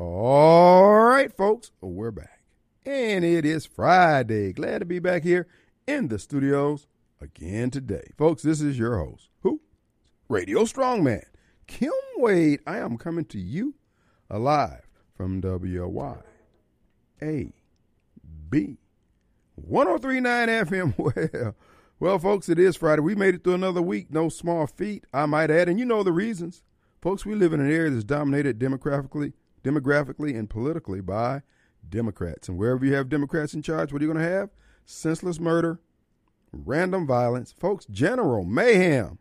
All right, folks, we're back. And it is Friday. Glad to be back here in the studios again today. Folks, this is your host, who? Radio Strongman, Kim Wade. I am coming to you alive from WY A B 1039 FM. Well, well, folks, it is Friday. We made it through another week. No small feat, I might add. And you know the reasons. Folks, we live in an area that's dominated demographically, demographically and politically by Democrats. And wherever you have Democrats in charge, what are you going to have? Senseless murder, random violence, folks, general mayhem,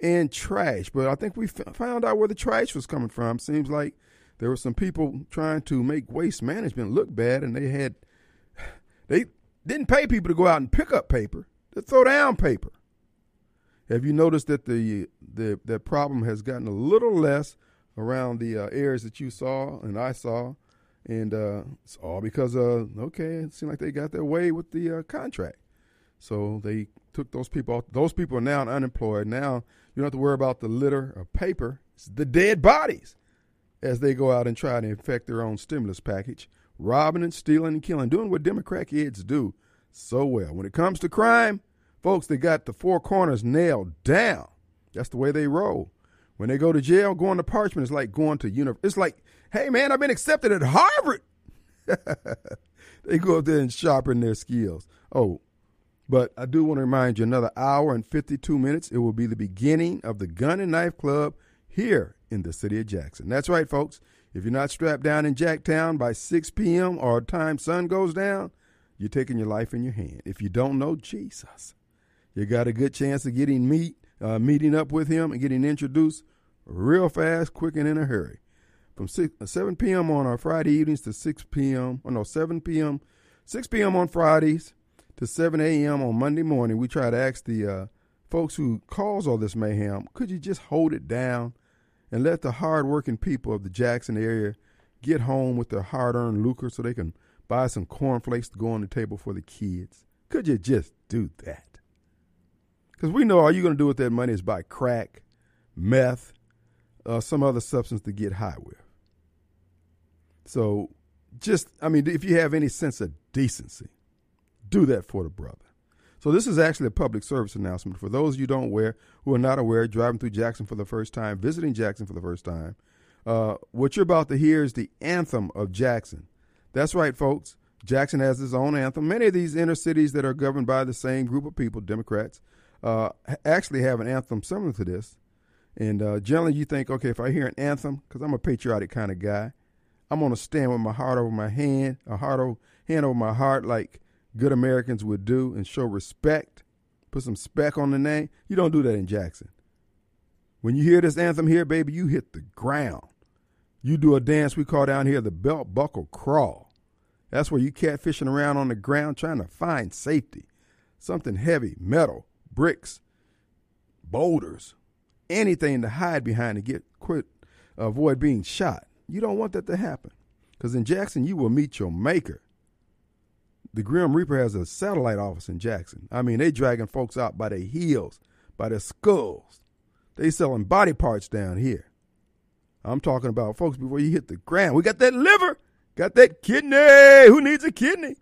and trash. But I think we found out where the trash was coming from. Seems like there were some people trying to make waste management look bad, and they had they didn't pay people to go out and pick up paper, to throw down paper. Have you noticed that the the that problem has gotten a little less around the uh, areas that you saw and I saw, and uh, it's all because uh okay, it seemed like they got their way with the uh, contract, so they took those people. Off. Those people are now unemployed. Now you don't have to worry about the litter of paper. It's the dead bodies as they go out and try to infect their own stimulus package, robbing and stealing and killing, doing what Democrat kids do so well. When it comes to crime, folks, they got the four corners nailed down. That's the way they roll. When they go to jail, going to Parchman is like going to university. It's like, hey man, I've been accepted at Harvard. they go up there and sharpen their skills. Oh, but I do want to remind you another hour and 52 minutes. It will be the beginning of the Gun and Knife Club here in the city of Jackson. That's right, folks. If you're not strapped down in Jacktown by 6 p.m. or time sun goes down, you're taking your life in your hand. If you don't know Jesus, you got a good chance of getting meet, uh, meeting up with him and getting introduced real fast, quick, and in a hurry. From 6, uh, 7 p.m. on our Friday evenings to 6 p.m. or no 7 p.m. 6 p.m. on Fridays to 7 a.m. on Monday morning. We try to ask the uh, folks who cause all this mayhem, could you just hold it down and let the hardworking people of the Jackson area get home with their hard-earned lucre so they can buy some cornflakes to go on the table for the kids? Could you just do that? Because we know all you're going to do with that money is buy crack, meth, uh, some other substance to get high with. So, just, I mean, if you have any sense of decency, do that for the brother. So, this is actually a public service announcement for those you don't wear, who are not aware, driving through Jackson for the first time, visiting Jackson for the first time. Uh, what you're about to hear is the anthem of Jackson. That's right, folks. Jackson has his own anthem. Many of these inner cities that are governed by the same group of people, Democrats, uh, actually have an anthem similar to this. And uh, generally, you think, okay, if I hear an anthem, because I'm a patriotic kind of guy, I'm to stand with my heart over my hand, a heart over, hand over my heart, like good Americans would do, and show respect, put some spec on the name. You don't do that in Jackson. When you hear this anthem here, baby, you hit the ground. You do a dance we call down here the belt buckle crawl. That's where you catfishing around on the ground trying to find safety. Something heavy, metal, bricks, boulders, anything to hide behind to get quit, avoid being shot. You don't want that to happen. Because in Jackson, you will meet your maker. The Grim Reaper has a satellite office in Jackson. I mean, they dragging folks out by their heels, by their skulls. They selling body parts down here. I'm talking about folks before you hit the ground. We got that liver, got that kidney. Who needs a kidney?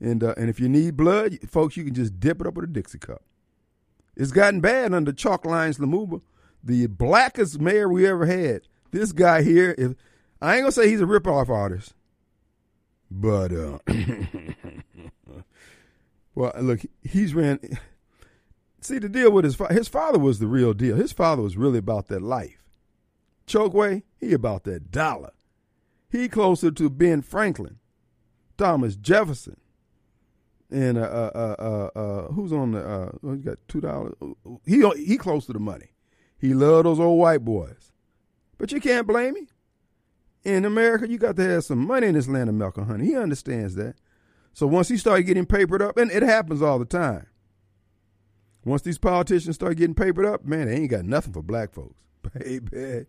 And uh, and if you need blood, folks, you can just dip it up with a Dixie cup. It's gotten bad under Chalk Lines Lumumba, the blackest mayor we ever had. This guy here, if I ain't gonna say he's a ripoff artist, but uh, well, look, he's ran. See, the deal with his father, his father was the real deal. His father was really about that life. Chokwe, he about that dollar. He closer to Ben Franklin, Thomas Jefferson, and uh, uh, uh, uh, who's on the? Uh, oh, got two dollars. He he close to the money. He love those old white boys, but you can't blame him. In America, you got to have some money in this land of milk and honey. He understands that. So once he started getting papered up, and it happens all the time. Once these politicians start getting papered up, man, they ain't got nothing for black folks, baby.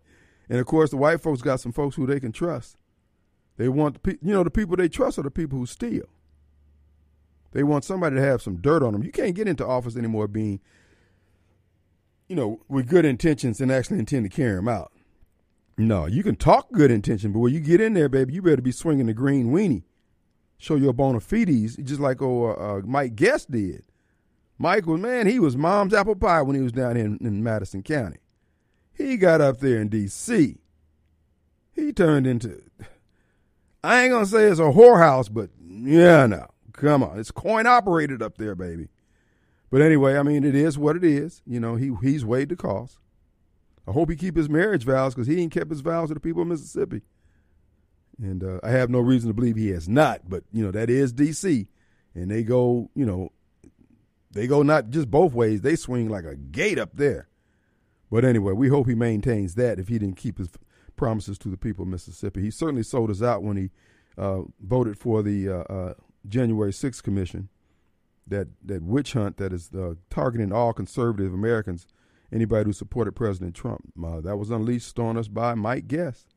And of course, the white folks got some folks who they can trust. They want the you know the people they trust are the people who steal. They want somebody to have some dirt on them. You can't get into office anymore being, you know, with good intentions and actually intend to carry them out. No, you can talk good intention, but when you get in there, baby, you better be swinging the green weenie. Show your bona fides, just like oh, uh, Mike Guest did. Mike was, man, he was mom's apple pie when he was down in, in Madison County. He got up there in D.C. He turned into, I ain't going to say it's a whorehouse, but yeah, no. Come on. It's coin operated up there, baby. But anyway, I mean, it is what it is. You know, he he's weighed the cost. I hope he keep his marriage vows because he ain't kept his vows to the people of Mississippi. And uh, I have no reason to believe he has not. But you know, that is D.C. and they go, you know, they go not just both ways. They swing like a gate up there. But anyway, we hope he maintains that if he didn't keep his promises to the people of Mississippi. He certainly sold us out when he uh, voted for the uh, uh January 6th Commission that that witch hunt that is uh, targeting all conservative Americans, anybody who supported President Trump. Uh, that was unleashed on us by Mike Guest,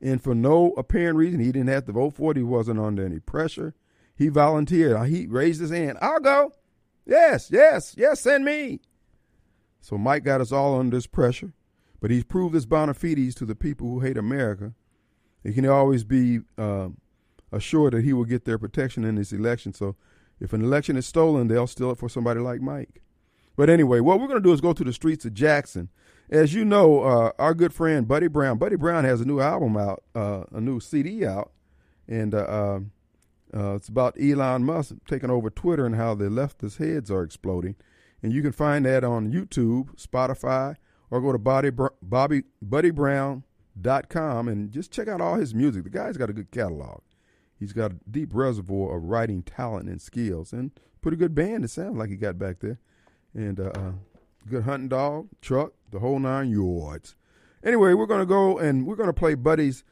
and for no apparent reason, he didn't have to vote for it. He wasn't under any pressure. He volunteered. He raised his hand. I'll go. Yes, yes, yes. Send me. So Mike got us all under this pressure, but he's proved his bona fides to the people who hate America. He can always be uh, assured that he will get their protection in this election. So if an election is stolen, they'll steal it for somebody like Mike. But anyway, what we're going to do is go to the streets of Jackson. As you know, uh, our good friend Buddy Brown, Buddy Brown has a new album out, uh, a new CD out, and uh, um, uh it's about Elon Musk taking over Twitter and how the leftist heads are exploding. And you can find that on YouTube, Spotify, or go to Bobby, Bobby, BuddyBrown.com and just check out all his music. The guy's got a good catalog. He's got a deep reservoir of writing talent and skills, and pretty good band. It sounds like he got back there, and uh, uh, good hunting dog, truck, the whole nine yards. Anyway, we're gonna go and we're gonna play Buddy's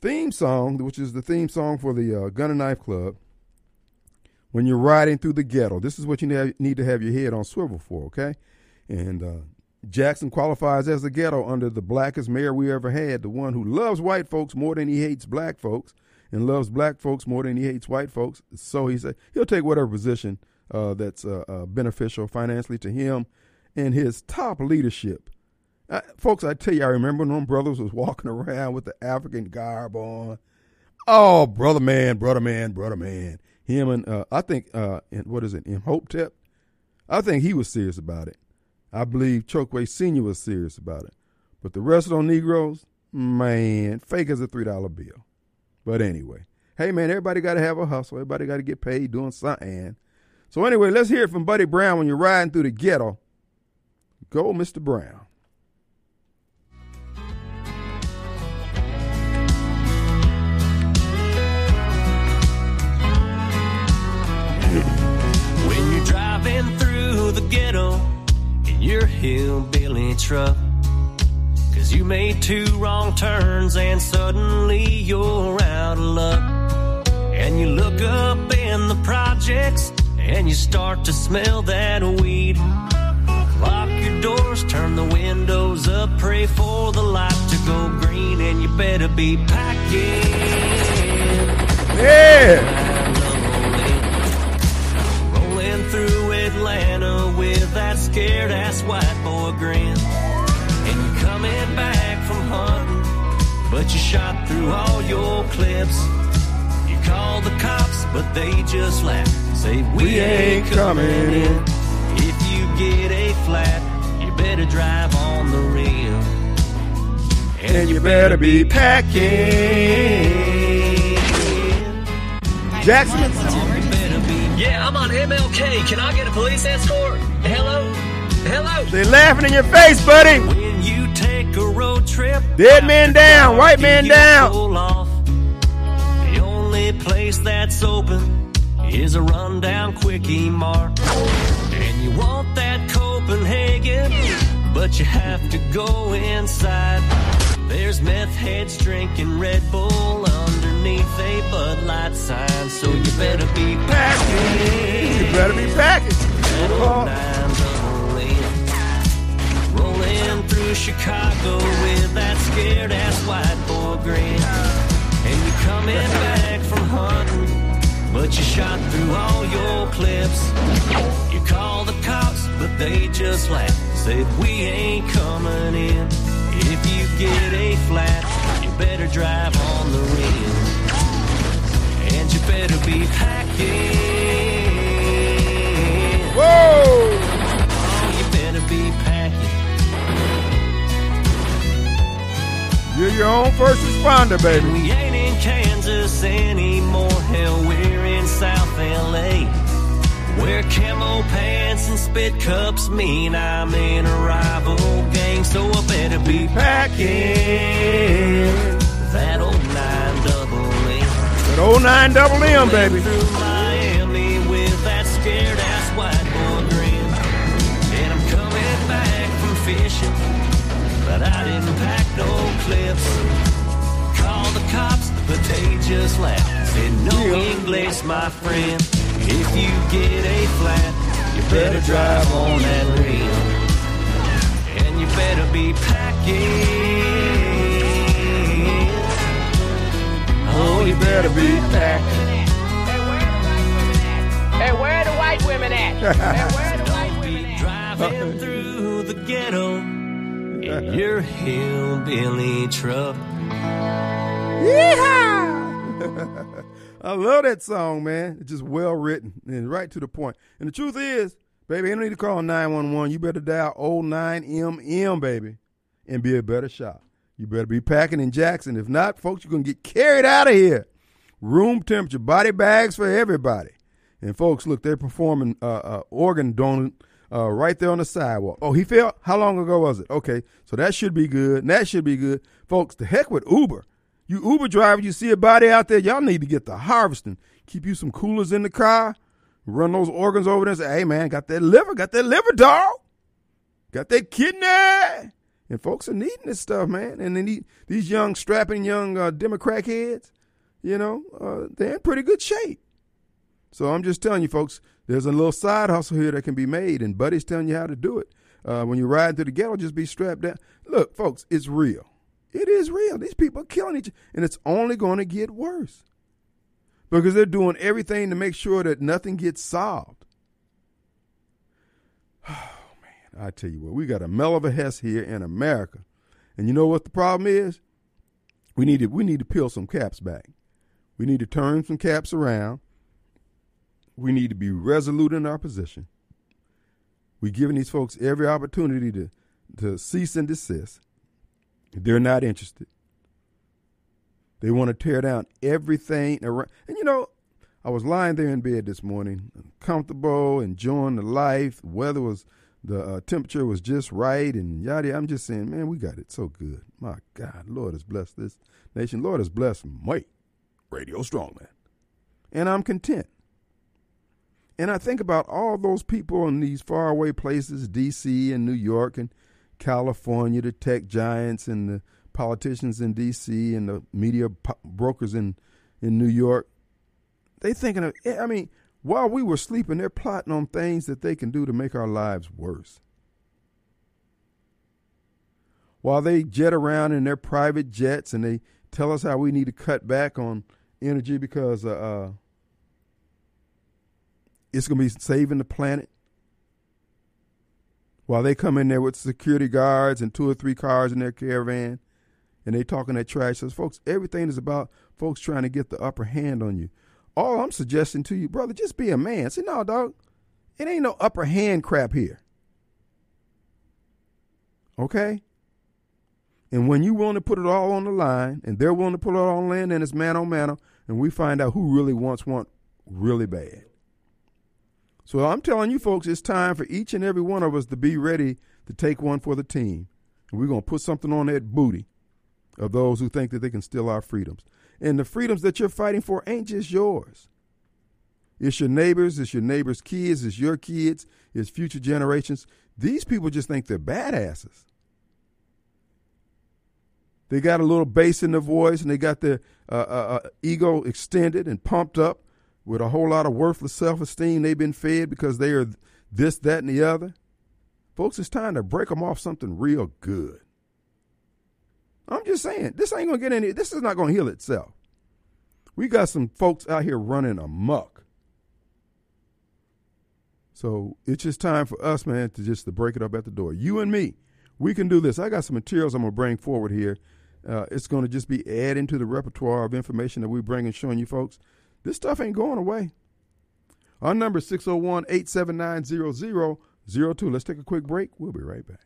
theme song, which is the theme song for the uh, Gun and Knife Club. When you're riding through the ghetto, this is what you need to have your head on swivel for, okay? And uh, Jackson qualifies as the ghetto under the blackest mayor we ever had, the one who loves white folks more than he hates black folks and loves black folks more than he hates white folks. So he said he'll take whatever position uh, that's uh, uh, beneficial financially to him and his top leadership. Uh, folks, I tell you, I remember when brothers was walking around with the African garb on. Oh, brother man, brother man, brother man. Him and uh, I think uh, what is it, in Hope Tip? I think he was serious about it. I believe Chokwe Senior was serious about it. But the rest of those Negroes, man, fake as a three dollar bill. But anyway, hey man, everybody got to have a hustle. Everybody got to get paid doing something. So anyway, let's hear it from Buddy Brown when you're riding through the ghetto. Go, Mr. Brown. When you're driving through the ghetto in your hillbilly truck Cause you made two wrong turns and suddenly you're out of luck. And you look up in the projects and you start to smell that weed. Lock your doors, turn the windows up, pray for the light to go green, and you better be packing. Yeah! Rolling through Atlanta with that scared ass white boy grin coming back from hunting, but you shot through all your clips. You call the cops, but they just laugh. Say, we, we ain't coming in. If you get a flat, you better drive on the rim. And, and you better be packing. Jackson. Yeah, I'm on MLK. Can I get a police escort? Hello? Hello? They're laughing in your face, buddy. Take a road trip, dead man down, white man down. The only place that's open is a rundown quickie mart. And you want that Copenhagen, but you have to go inside. There's meth heads drinking Red Bull underneath a Bud Light sign, so you better be packing. You better be packing. Chicago with that scared ass white boy grin. And you're coming back from hunting, but you shot through all your clips. You call the cops, but they just laugh. Said we ain't coming in. If you get a flat, you better drive on the rim. And you better be packing. Whoa! You're your own first responder, baby. We ain't in Kansas anymore. Hell, we're in South LA. Where camo pants and spit cups mean I'm in a rival gang, so I better be packing that old nine double M. That old nine double M, baby. Through Miami with that scared ass white boy grin. And I'm coming back from fishing, I didn't pack no clips. Call the cops, but they just laughed. Said no English, my friend. If you get a flat, you better drive on that rim. And you better be packing. Oh, you better be packing. Hey, where the white women at? Hey, where the white women be at? driving through the ghetto your hillbilly truck. Yeehaw! I love that song, man. It's just well written and right to the point. And the truth is, baby, you don't need to call 911. You better dial 09MM, baby, and be a better shot. You better be packing in Jackson. If not, folks, you're going to get carried out of here. Room temperature, body bags for everybody. And folks, look, they're performing uh, uh, organ donor uh, right there on the sidewalk. Oh, he fell? How long ago was it? Okay, so that should be good. That should be good. Folks, the heck with Uber. You Uber driver, you see a body out there, y'all need to get the harvesting. Keep you some coolers in the car. Run those organs over there and say, hey, man, got that liver, got that liver, dog. Got that kidney. And folks are needing this stuff, man. And then need, these young, strapping young uh, Democrat heads, you know, uh, they're in pretty good shape. So I'm just telling you, folks, there's a little side hustle here that can be made, and Buddy's telling you how to do it. Uh, when you ride through the ghetto, just be strapped down. Look, folks, it's real. It is real. These people are killing each other, and it's only going to get worse because they're doing everything to make sure that nothing gets solved. Oh man, I tell you what, we got a mel of a hess here in America, and you know what the problem is? We need to we need to peel some caps back. We need to turn some caps around. We need to be resolute in our position. We're giving these folks every opportunity to, to cease and desist. They're not interested. They want to tear down everything around. And you know, I was lying there in bed this morning, comfortable, enjoying the life. The weather was, the uh, temperature was just right, and yada. I'm just saying, man, we got it so good. My God, Lord has blessed this nation. Lord has blessed me, Radio Strongman, and I'm content. And I think about all those people in these faraway places, D.C. and New York and California, the tech giants and the politicians in D.C. and the media brokers in, in New York. They thinking of, I mean, while we were sleeping, they're plotting on things that they can do to make our lives worse. While they jet around in their private jets and they tell us how we need to cut back on energy because uh, uh, it's going to be saving the planet. While they come in there with security guards and two or three cars in their caravan, and they talking that trash, says, folks, everything is about folks trying to get the upper hand on you. All I'm suggesting to you, brother, just be a man. Say, no, dog, it ain't no upper hand crap here. Okay? And when you willing to put it all on the line, and they're willing to put it all on land then it's man on man, and we find out who really wants one really bad. So I'm telling you folks, it's time for each and every one of us to be ready to take one for the team. And we're going to put something on that booty of those who think that they can steal our freedoms. And the freedoms that you're fighting for ain't just yours. It's your neighbors, it's your neighbors' kids, it's your kids, it's future generations. These people just think they're badasses. They got a little bass in their voice and they got their uh, uh, uh, ego extended and pumped up with a whole lot of worthless self esteem they've been fed because they are this, that, and the other. Folks, it's time to break them off something real good. I'm just saying, this ain't gonna get any, this is not gonna heal itself. We got some folks out here running amok. So it's just time for us, man, to just to break it up at the door. You and me, we can do this. I got some materials I'm to bring forward here. Uh, it's to just be adding to the repertoire of information that we bring and showing you folks. This stuff ain't going away. Our number is 601 879 0002. Let's take a quick break. We'll be right back.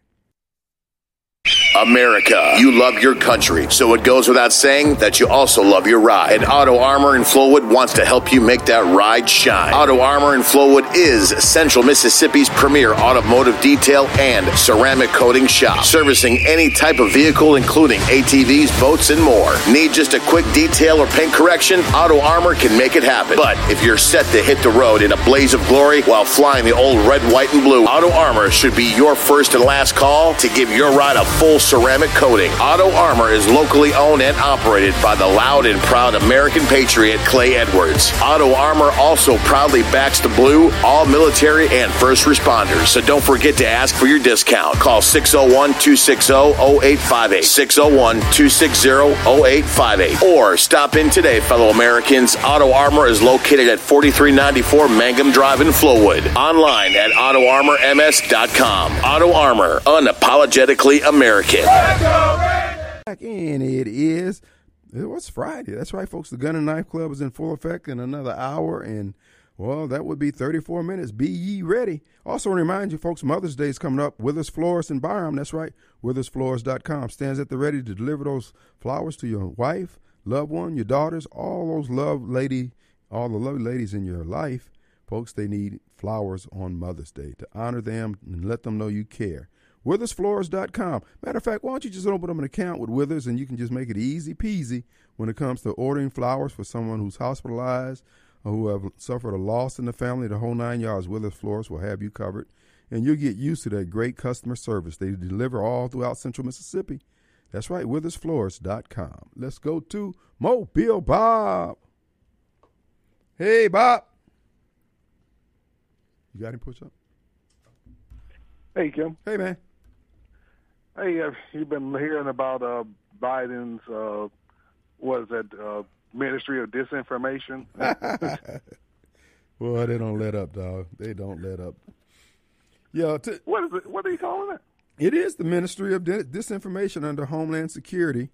America. You love your country, so it goes without saying that you also love your ride. And Auto Armour in Flowood wants to help you make that ride shine. Auto Armour in Flowood is Central Mississippi's premier automotive detail and ceramic coating shop, servicing any type of vehicle, including ATVs, boats, and more. Need just a quick detail or paint correction? Auto Armour can make it happen. But if you're set to hit the road in a blaze of glory while flying the old red, white, and blue, Auto Armour should be your first and last call to give your ride a full ceramic coating. Auto Armour is locally owned and operated by the loud and proud American patriot Clay Edwards. Auto Armour also proudly backs the blue, all military and first responders. So don't forget to ask for your discount. Call 601 260 0858. 601 260 0858. Or stop in today, fellow Americans. Auto Armour is located at 4394 Mangum Drive in Flowood. Online at AutoArmourMS.com. Auto Armour, unapologetically American. Back in it is. It was Friday. That's right, folks. The Gun and Knife Club is in full effect in another hour, and well, that would be 34 minutes. Be ye ready. Also, remind you, folks, Mother's Day is coming up. Withers Florist and Byram. That's right. WithersFlorist.com stands at the ready to deliver those flowers to your wife, loved one, your daughters, all those love lady, all the lovely ladies in your life. Folks, they need flowers on Mother's Day to honor them and let them know you care. WithersFlorist.com. Matter of fact, why don't you just open up an account with Withers and you can just make it easy peasy when it comes to ordering flowers for someone who's hospitalized or who have suffered a loss in the family. The whole nine yards, Withers Florist will have you covered. And you'll get used to that great customer service. They deliver all throughout central Mississippi. That's right, withersflorist.com. Let's go to Mobile Bob. Hey, Bob. You got him push up? Hey, Kim. Hey, man. Hey, uh, you've been hearing about uh, Biden's, uh, what is that, uh, Ministry of Disinformation? well, they don't let up, dog. They don't let up. Yeah. T- what is it? What are you calling it? It is the Ministry of Disinformation under Homeland Security,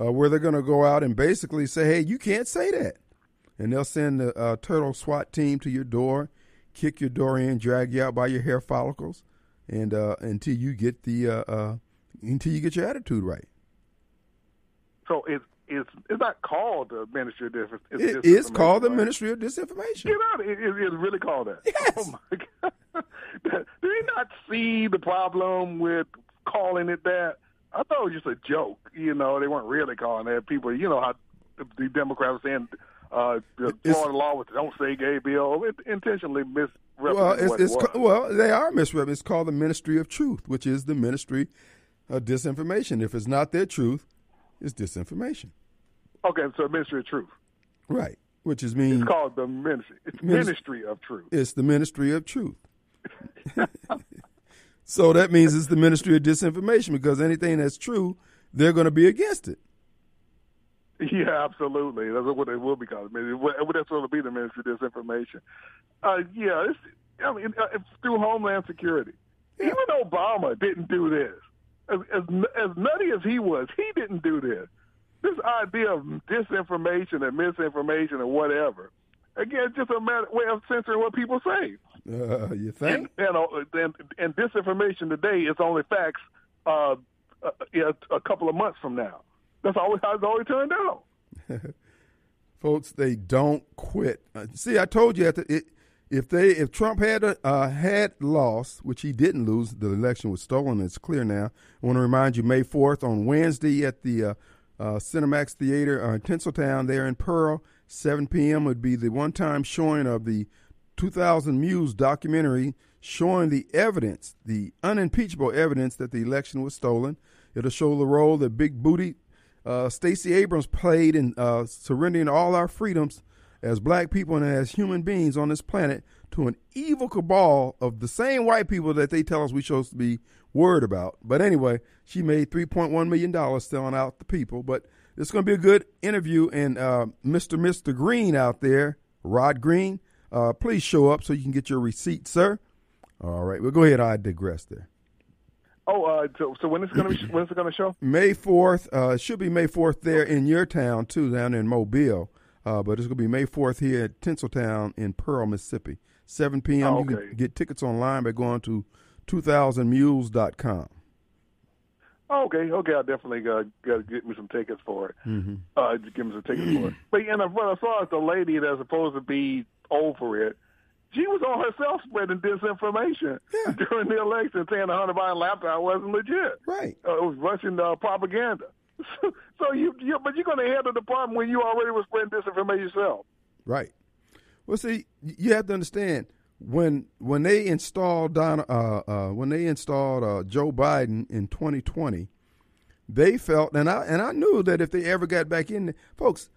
uh, where they're going to go out and basically say, hey, you can't say that. And they'll send the uh, turtle SWAT team to your door, kick your door in, drag you out by your hair follicles, and uh, until you get the uh, uh, until you get your attitude right. So it's it's it's not called the Ministry of Disinformation. It is called the Ministry of Disinformation. Get out! It, it, it's really called that. Yes. Oh my God! Do you not see the problem with calling it that? I thought it was just a joke. You know, they weren't really calling that. People, you know how the Democrats are saying uh, the It's- Florida law with the "Don't Say Gay" bill it intentionally misrepresented Well, it's, what it's it well they are misrepresented. It's called the Ministry of Truth, which is the Ministry of Disinformation. If it's not their truth, it's disinformation. okay, so Ministry of Truth. Right. Which is mean It's called the Ministry. It's Minis- Ministry of Truth. it's the Ministry of Truth. so that means it's the Ministry of Disinformation because anything that's true, they're going to be against it. Yeah, absolutely. That's what it will be called. I mean, That's going it'll be the Ministry of Disinformation. Uh, yeah, it's, I mean, uh, it's through Homeland Security. Even Obama didn't do this. As, as, as nutty as he was, he didn't do this. This idea of disinformation and misinformation and whatever, again, it's just a matter, way of censoring what people say. Uh, you think? you know, and, and disinformation today is only facts uh, uh, yeah, a couple of months from now. That's always how it's always turned out. Folks, they don't quit. Uh, see, I told you at the, it, if they if Trump had uh, had lost, which he didn't lose, the election was stolen. It's clear now. I want to remind you, May fourth on Wednesday at the uh, uh, Cinemark Theater uh, in Tinseltown, there in Pearl, seven p.m. would be the one-time showing of the 2000 Mules documentary showing the evidence, the unimpeachable evidence that the election was stolen. It'll show the role that Big Booty uh, Stacey Abrams played in uh, surrendering all our freedoms as black people and as human beings on this planet to an evil cabal of the same white people that they tell us we're supposed to be worried about. But anyway, she made $3.1 million selling out the people. But it's going to be a good interview. And uh, Mr. Mr. Green out there, Rod Green, uh, please show up so you can get your receipt, sir. All right, well, go ahead. I digress there. Oh, uh, so, so when is it going to? When is it going to show? May fourth. Uh, it should be May fourth there in your town too, down in Mobile. Uh, but it's going to be May fourth here at Tinseltown in Pearl, Mississippi. 7 p.m. Oh, You can get tickets online by going to 2000mules.com. Oh, okay, okay, I'll definitely uh, gotta get me some tickets for it. Mm-hmm. Uh, give me some tickets for it. But and what I saw is the lady that's supposed to be over it. She was on herself spreading disinformation Yeah. during the election, saying the Hunter Biden laptop wasn't legit. Right. Uh, it was Russian uh, propaganda. so you, you, but you're going to head the department when you already was spreading disinformation yourself. Right. Well, see, you have to understand when when they installed Don, uh, uh, when they installed uh, Joe Biden in 2020, they felt, and I and I knew that if they ever got back in, folks,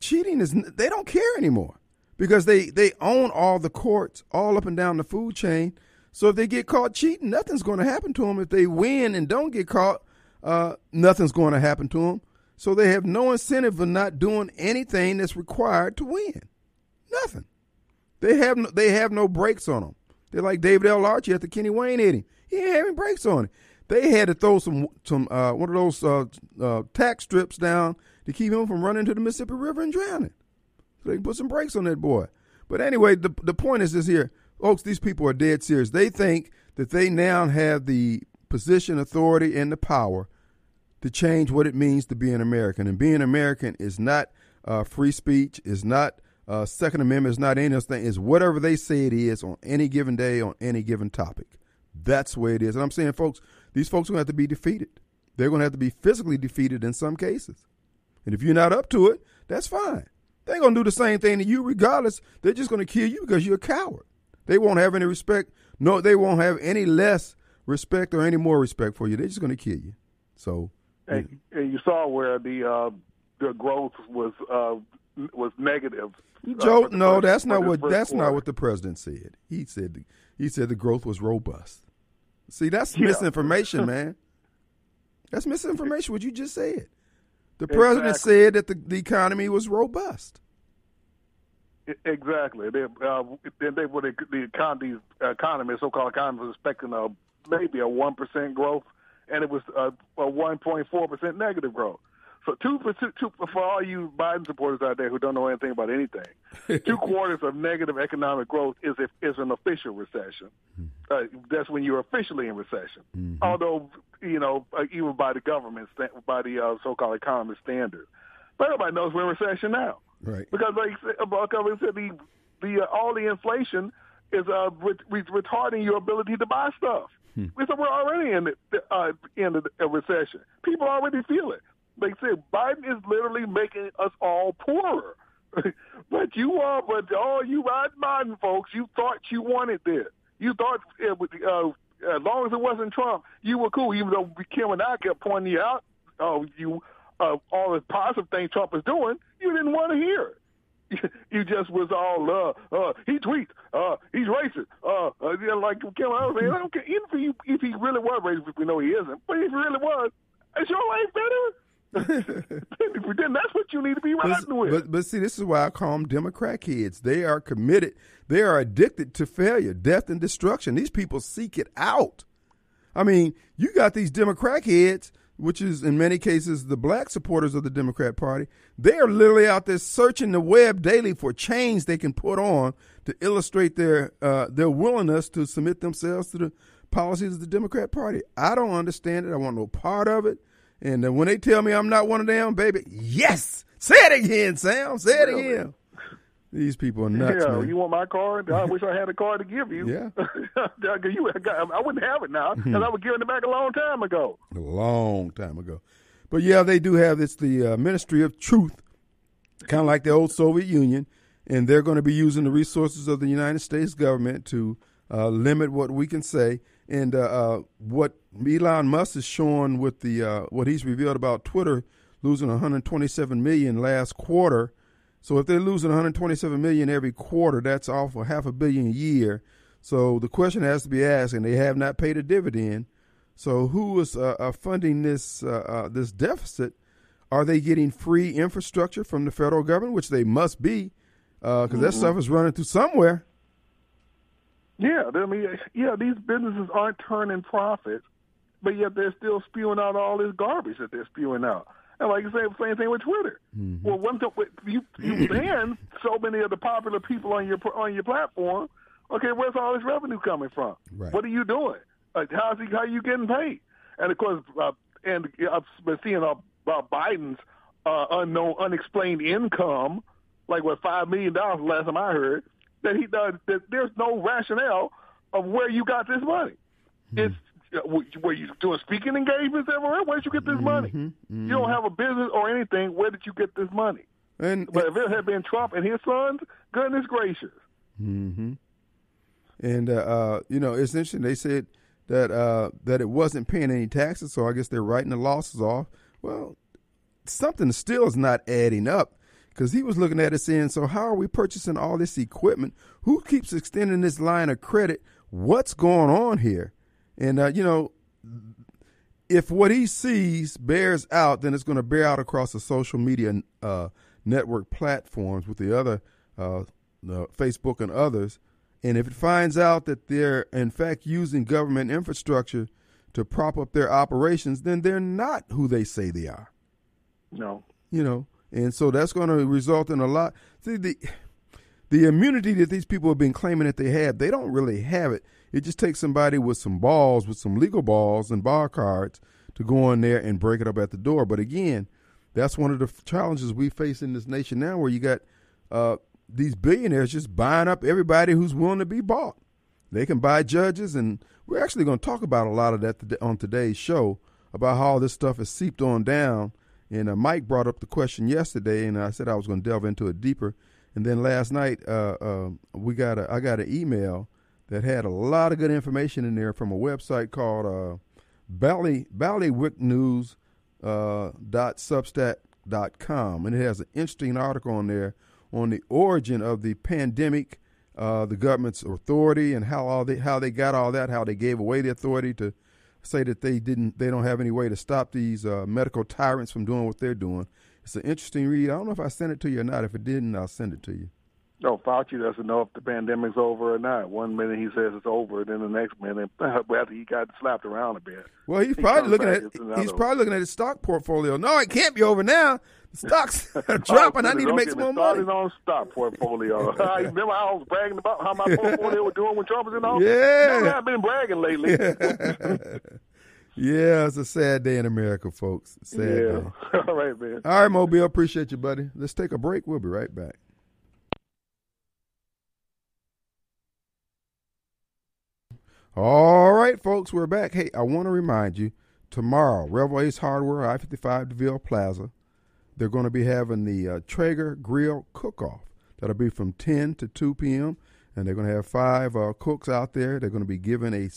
cheating is they don't care anymore because they they own all the courts all up and down the food chain. So if they get caught cheating, nothing's going to happen to them. If they win and don't get caught, uh, nothing's going to happen to them. So they have no incentive for not doing anything that's required to win. Nothing. They have no, they have no brakes on them. They're like David L. Archie at the Kenny Wayne hitting. He ain't having brakes on it. They had to throw some some uh, one of those uh, uh, tack strips down to keep him from running to the Mississippi River and drowning. So they can put some brakes on that boy. But anyway, the the point is this here, folks. These people are dead serious. They think that they now have the position, authority, and the power to change what it means to be an American. And being American is not uh, free speech, is not uh, Second Amendment, is not any of those things. It's whatever they say it is on any given day, on any given topic. That's way it is. And I'm saying, folks, these folks are going to have to be defeated. They're going to have to be physically defeated in some cases. And if you're not up to it, that's fine. They're going to do the same thing to you regardless. They're just going to kill you because you're a coward. They won't have any respect. No, they won't have any less respect or any more respect for you. They're just going to kill you. So, And, and you saw where the uh, the growth was uh, was negative. uh, Joe, the no, first- that's not what that's not what the president said. He said the, he said the growth was robust. See, that's Yeah. misinformation, man. That's misinformation. What you just said. The president Exactly. said that the, the economy was robust. Exactly. They, uh, they, what they, the economy, economists, so-called economists, was expecting a maybe a one percent growth, and it was uh, a one point four percent negative growth. So two two, for all you Biden supporters out there who don't know anything about anything, two quarters of negative economic growth is if, is an official recession. Uh, that's when you're officially in recession. Although you know, uh, even by the government, by the uh, so-called economist standard, but everybody knows we're in recession now Right. because like I said- said, the the uh, all the inflation is uh ret- ret- retarding your ability to buy stuff. So we're already in the uh, in a recession. People already feel it. They said, Biden is literally making us all poorer. but you are, but all you Biden Biden folks, you thought you wanted this. You thought it would, uh, as long as it wasn't Trump, you were cool. Even though Kim and I kept pointing you out, oh, you uh, all the positive things Trump is doing, you didn't want to hear it. You just was all, uh, uh, he tweets, uh, he's racist, uh, uh yeah, like Kim. I was saying, I don't care even if he, if he really was racist, we know he isn't, but if he really was, is your life better? then that's what you need to be But, riding with. but, but see, this is why I call them Democrat kids. They are committed. They are addicted to failure, death, and destruction. These people seek it out. I mean, you got these Democrat kids, which is in many cases the black supporters of the Democrat Party. They are literally out there searching the web daily for chains they can put on to illustrate their uh, their willingness to submit themselves to the policies of the Democrat Party. I don't understand it. I want no part of it. And uh, when they tell me I'm not one of them, baby, yes, say it again, Sam. Say it again. These people are nuts, yeah, man. you want my card? I wish I had a card to give you. Yeah. you, I wouldn't have it now because I was giving it back a long time ago. a long time ago. But yeah, they do have this the uh, Ministry of Truth, kind of like the old Soviet Union, and they're going to be using the resources of the United States government to uh, limit what we can say. And uh, uh, what Elon Musk is showing with the uh, what he's revealed about Twitter losing 127 million last quarter. So if they're losing 127 million every quarter, that's off of half a billion a year. So the question has to be asked, and they have not paid a dividend. So who is uh, uh, funding this uh, uh, this deficit? Are they getting free infrastructure from the federal government, which they must be, because that stuff is running through somewhere. Yeah, I mean, yeah, these businesses aren't turning profits but yet they're still spewing out all this garbage that they're spewing out. And like you say, same thing with Twitter. Mm-hmm. Well, one you you ban so many of the popular people on your on your platform. Okay, where's all this revenue coming from? Right. What are you doing? Like, how's he, how are you getting paid? And of course, uh, and I've been seeing uh, uh, Biden's uh, unknown, unexplained income, like what five million dollars last time I heard. That he does. That there's no rationale of where you got this money. It's uh, were you doing speaking engagements everywhere? Where did you get this money? You don't have a business or anything. Where did you get this money? And But if it had been Trump and his sons, goodness gracious. and uh, uh, you know, it's interesting. They said that uh, that it wasn't paying any taxes, so I guess they're writing the losses off. Well, something still is not adding up because he was looking at it saying, "So how are we purchasing all this equipment? Who keeps extending this line of credit? What's going on here?" And uh, you know, if what he sees bears out, then it's going to bear out across the social media uh, network platforms with the other uh, the Facebook and others. And if it finds out that they're in fact using government infrastructure to prop up their operations, then they're not who they say they are. No. You know, and so that's going to result in a lot. See the the immunity that these people have been claiming that they have, they don't really have it. It just takes somebody with some balls, with some legal balls and bar cards to go in there and break it up at the door. But again, that's one of the challenges we face in this nation now, where you got uh, these billionaires just buying up everybody who's willing to be bought. They can buy judges, and we're actually going to talk about a lot of that on today's show about how this stuff is seeped on down. And uh, Mike brought up the question yesterday, and I said I was going to delve into it deeper. And then last night, uh, uh, we got a, I got an email that had a lot of good information in there from a website called uh, Bally Bailiwick uh, and it has an interesting article on there on the origin of the pandemic, uh, the government's authority, and how all they how they got all that, how they gave away the authority to say that they didn't they don't have any way to stop these uh, medical tyrants from doing what they're doing. It's an interesting read. I don't know if I sent it to you or not. If it didn't, I'll send it to you. No, Fauci doesn't know if the pandemic's over or not. One minute he says it's over, then the next minute, after he got slapped around a bit. Well, he's He probably looking at he's probably looking at his stock portfolio. No, it can't be over now. The stocks are dropping. I need to make some more money. on stock portfolio. I remember I was bragging about how my portfolio was doing when Trump was in office. Yeah. Never have been bragging lately. Yeah, it's a sad day in America, folks. Sad yeah. day. All right, man. All right, Mobile, appreciate you, buddy. Let's take a break. We'll be right back. All right, folks, we're back. Hey, I want to remind you tomorrow, Revell Ace Hardware, I 55 DeVille Plaza, they're going to be having the uh, Traeger Grill Cook Off. That'll be from 10 to 2 p.m., and they're going to have five uh, cooks out there. They're going to be given a,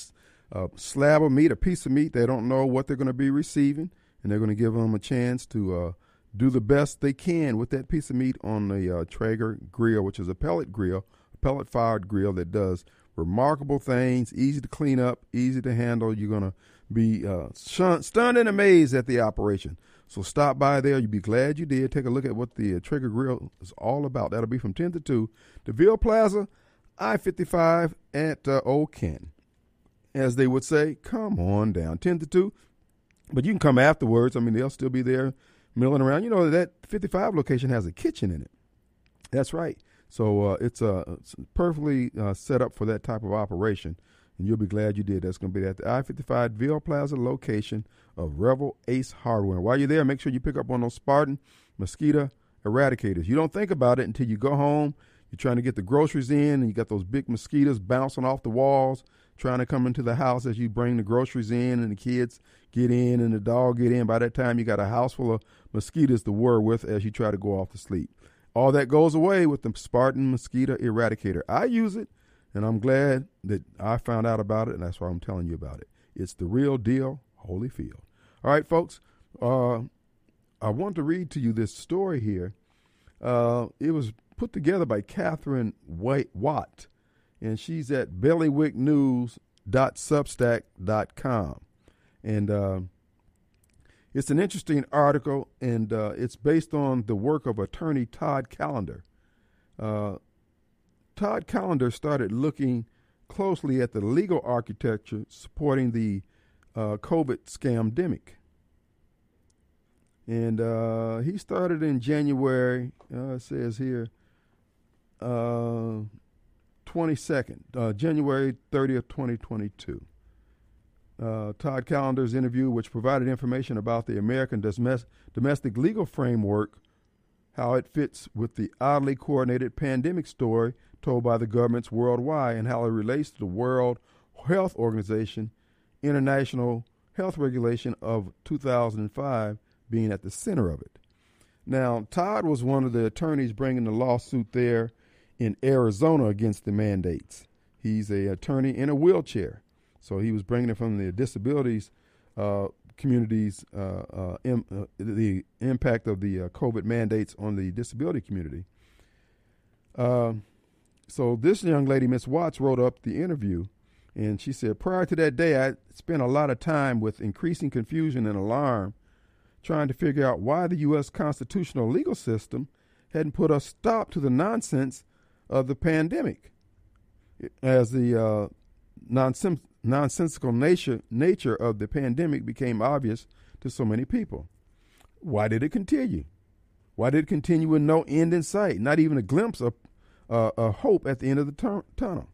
slab of meat, a piece of meat. They don't know what they're going to be receiving, and they're going to give them a chance to uh, do the best they can with that piece of meat on the uh, Traeger grill, which is a pellet grill, a pellet fired grill that does remarkable things, easy to clean up, easy to handle. You're going to be uh, shun- stunned and amazed at the operation. So stop by there. You'll be glad you did. Take a look at what the uh, Traeger Grill is all about. That'll be from 10 to 2. DeVille Plaza, I 55 at uh, Old Ken as they would say, come on down. 10 to 2. But you can come afterwards. I mean, they'll still be there milling around. You know, that 55 location has a kitchen in it. That's right. So uh, it's, uh, it's perfectly uh, set up for that type of operation. And you'll be glad you did. That's going to be at the I 55 Ville Plaza location of Revell Ace Hardware. While you're there, make sure you pick up on those Spartan mosquito eradicators. You don't think about it until you go home. You're trying to get the groceries in, and you got those big mosquitoes bouncing off the walls, trying to come into the house as you bring the groceries in, and the kids get in, and the dog get in. By that time, you got a house full of mosquitoes to worry with as you try to go off to sleep. All that goes away with the Spartan mosquito eradicator. I use it, and I'm glad that I found out about it, and that's why I'm telling you about it. It's the real deal, Holyfield. All right, folks. Uh, I want to read to you this story here. Uh, it was put together by Catherine Watt, and she's at bailiwicknews.substack.com. And uh, it's an interesting article, and uh, it's based on the work of attorney Todd Callender. Uh, Todd Callender started looking closely at the legal architecture supporting the uh, COVID scamdemic. And uh, he started in January, uh, it says here, uh, 22nd, uh, January 30th, 2022. Uh, Todd Callender's interview, which provided information about the American domestic legal framework, how it fits with the oddly coordinated pandemic story told by the governments worldwide, and how it relates to the World Health Organization International Health Regulation of 2005 being at the center of it. Now, Todd was one of the attorneys bringing the lawsuit there in Arizona against the mandates. He's a attorney in a wheelchair, so he was bringing it from the disabilities uh, communities, uh, uh, Im, uh, the impact of the uh, COVID mandates on the disability community. Um, so this young lady, Miss Watts, wrote up the interview, and she said, prior to that day, I spent a lot of time with increasing confusion and alarm trying to figure out why the U.S. constitutional legal system hadn't put a stop to the nonsense of the pandemic. As the uh, nonsensical nature, nature of the pandemic became obvious to so many people. Why did it continue? Why did it continue with no end in sight, not even a glimpse of uh, a hope at the end of the tunnel?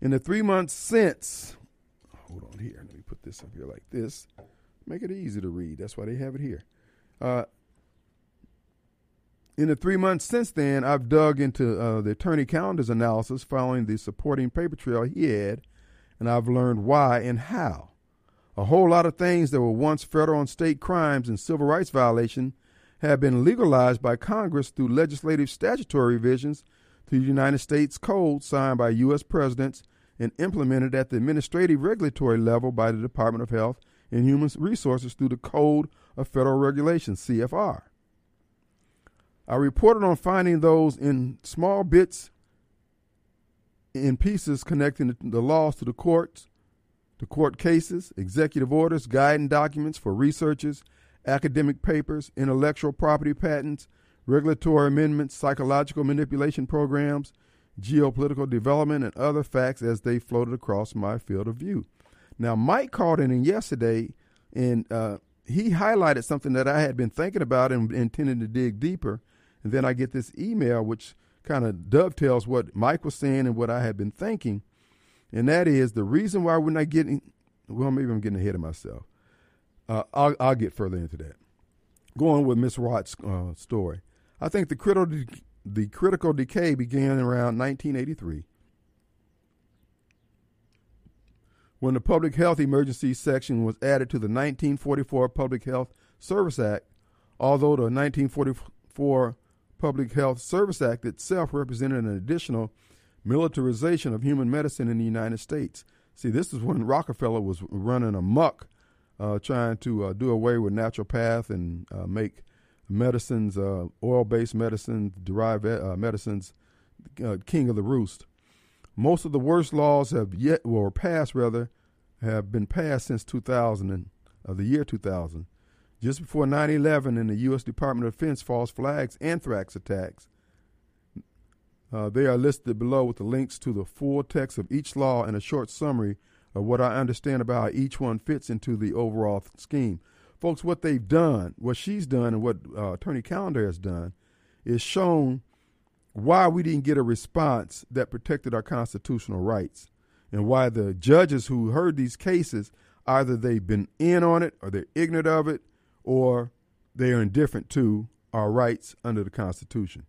In the three months since, hold on here, let me put this up here like this. Make it easy to read. That's why they have it here. Uh, in the three months since then, I've dug into uh, the attorney Callender's analysis following the supporting paper trail he had, and I've learned why and how. A whole lot of things that were once federal and state crimes and civil rights violation have been legalized by Congress through legislative statutory revisions to the United States Code signed by U.S. presidents and implemented at the administrative regulatory level by the Department of Health and Human Resources through the Code of Federal Regulations, CFR. I reported on finding those in small bits in pieces connecting the laws to the courts, the court cases, executive orders, guiding documents for researchers, academic papers, intellectual property patents, regulatory amendments, psychological manipulation programs, geopolitical development, and other facts as they floated across my field of view. Now, Mike called in yesterday and uh, he highlighted something that I had been thinking about and intending to dig deeper. And then I get this email, which kind of dovetails what Mike was saying and what I had been thinking. And that is the reason why we're not getting, well, maybe I'm getting ahead of myself. Uh, I'll, I'll, get further into that. Going with Miss Watt's uh, story. I think the critical, the critical decay began around 1983 when the Public Health Emergency section was added to the 1944 Public Health Service Act, although the 1944 Public Health Service Act itself represented an additional militarization of human medicine in the United States. See, this is when Rockefeller was running amok, uh, trying to uh, do away with naturopath and uh, make medicines, uh, oil-based medicines, derived uh, medicines, uh, king of the roost. Most of the worst laws have yet, or passed rather, have been passed since 2000, and, the year 2000. Just before 9 11 and the U.S. Department of Defense false flags anthrax attacks. Uh, they are listed below with the links to the full text of each law and a short summary of what I understand about how each one fits into the overall scheme. Folks, what they've done, what she's done, and what uh, Attorney Callender has done is shown why we didn't get a response that protected our constitutional rights and why the judges who heard these cases either they've been in on it or they're ignorant of it or they are indifferent to our rights under the Constitution.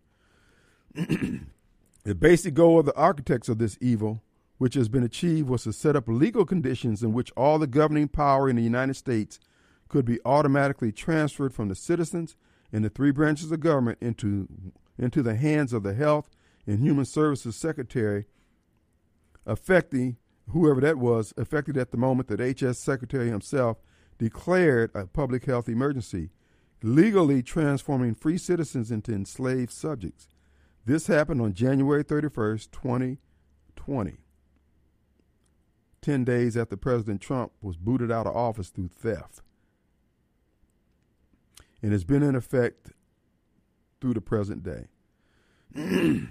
the basic goal of the architects of this evil, which has been achieved, was to set up legal conditions in which all the governing power in the United States could be automatically transferred from the citizens and the three branches of government into into the hands of the Health and Human Services Secretary, affecting whoever that was, affected at the moment that HS Secretary himself declared a public health emergency, legally transforming free citizens into enslaved subjects. This happened on January 31st, 2020, 10 days after President Trump was booted out of office through theft. And it's been in effect through the present day.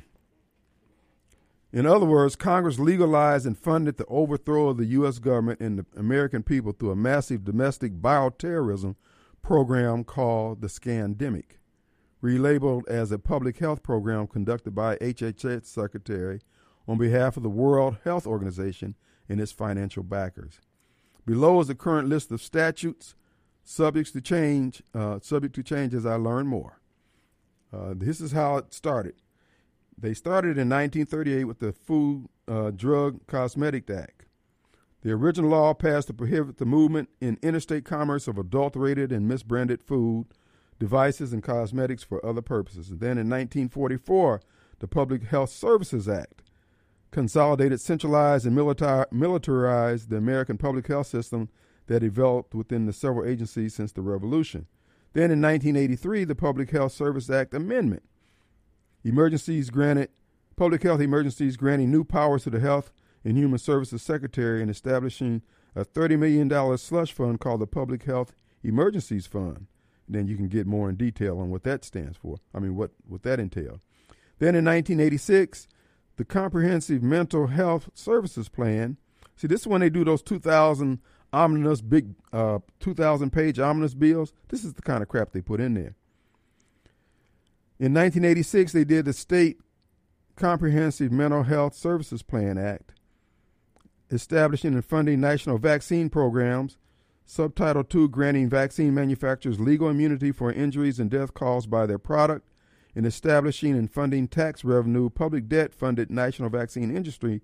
In other words, Congress legalized and funded the overthrow of the U.S. government and the American people through a massive domestic bioterrorism program called the Scandemic, relabeled as a public health program conducted by HHS Secretary on behalf of the World Health Organization and its financial backers. Below is the current list of statutes subject to change, uh, subject to change as I learn more. Uh, this is how it started. They started in 1938 with the Food, uh, Drug, Cosmetic Act. The original law passed to prohibit the movement in interstate commerce of adulterated and misbranded food, devices, and cosmetics for other purposes. And then in 1944, the Public Health Services Act consolidated, centralized, and militar- militarized the American public health system that developed within the several agencies since the Revolution. Then in 1983, the Public Health Service Act Amendment. Emergencies granted, public health emergencies granting new powers to the Health and Human Services Secretary and establishing a $30 million slush fund called the Public Health Emergencies Fund. And then you can get more in detail on what that stands for. I mean, what, what that entails. Then in 1986, the Comprehensive Mental Health Services Plan. See, this is when they do those 2,000 omnibus, big uh, 2,000 page omnibus bills. This is the kind of crap they put in there. In 1986, they did the State Comprehensive Mental Health Services Plan Act, establishing and funding national vaccine programs. Subtitle 2 granting vaccine manufacturers legal immunity for injuries and death caused by their product, and establishing and funding tax revenue, public debt funded national vaccine industry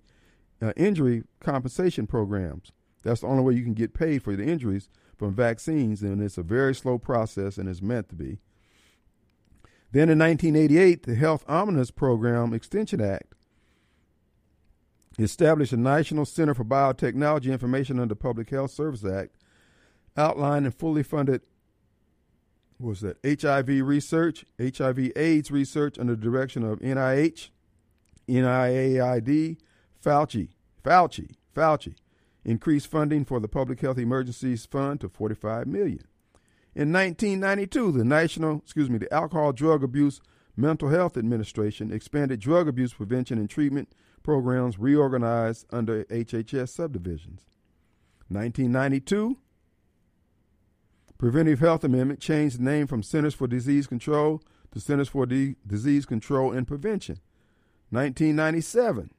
uh, injury compensation programs. That's the only way you can get paid for the injuries from vaccines, and it's a very slow process and is meant to be. Then in 1988, the Health Omnibus Program Extension Act established a National Center for Biotechnology Information under Public Health Service Act, outlined and fully funded was that HIV research, HIV AIDS research under the direction of NIH, NIAID, Fauci, Fauci, Fauci, increased funding for the Public Health Emergencies Fund to 45 million. In 1992, the National, excuse me, the Alcohol Drug Abuse Mental Health Administration expanded drug abuse prevention and treatment programs reorganized under HHS subdivisions. 1992, Preventive Health Amendment changed the name from Centers for Disease Control to Centers for D- Disease Control and Prevention. 1997,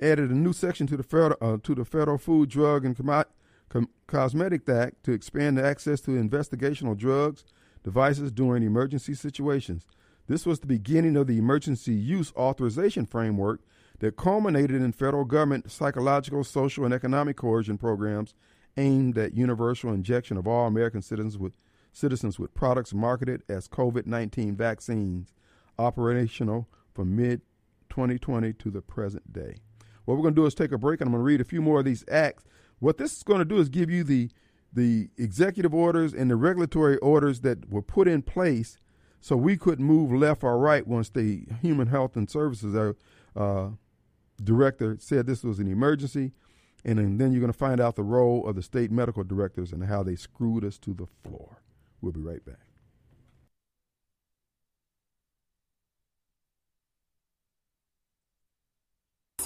added a new section to the federal, uh, to the Federal Food, Drug, and Com- Com- Cosmetic Act to expand access to investigational drugs, devices during emergency situations. This was the beginning of the emergency use authorization framework that culminated in federal government psychological, social, and economic coercion programs aimed at universal injection of all American citizens with citizens with products marketed as COVID-19 vaccines, operational from mid 2020 to the present day. What we're going to do is take a break, and I'm going to read a few more of these acts. What this is going to do is give you the the executive orders and the regulatory orders that were put in place so we couldn't move left or right once the Human Health and Services uh, uh director said this was an emergency. And then you're going to find out the role of the state medical directors and how they screwed us to the floor. We'll be right back.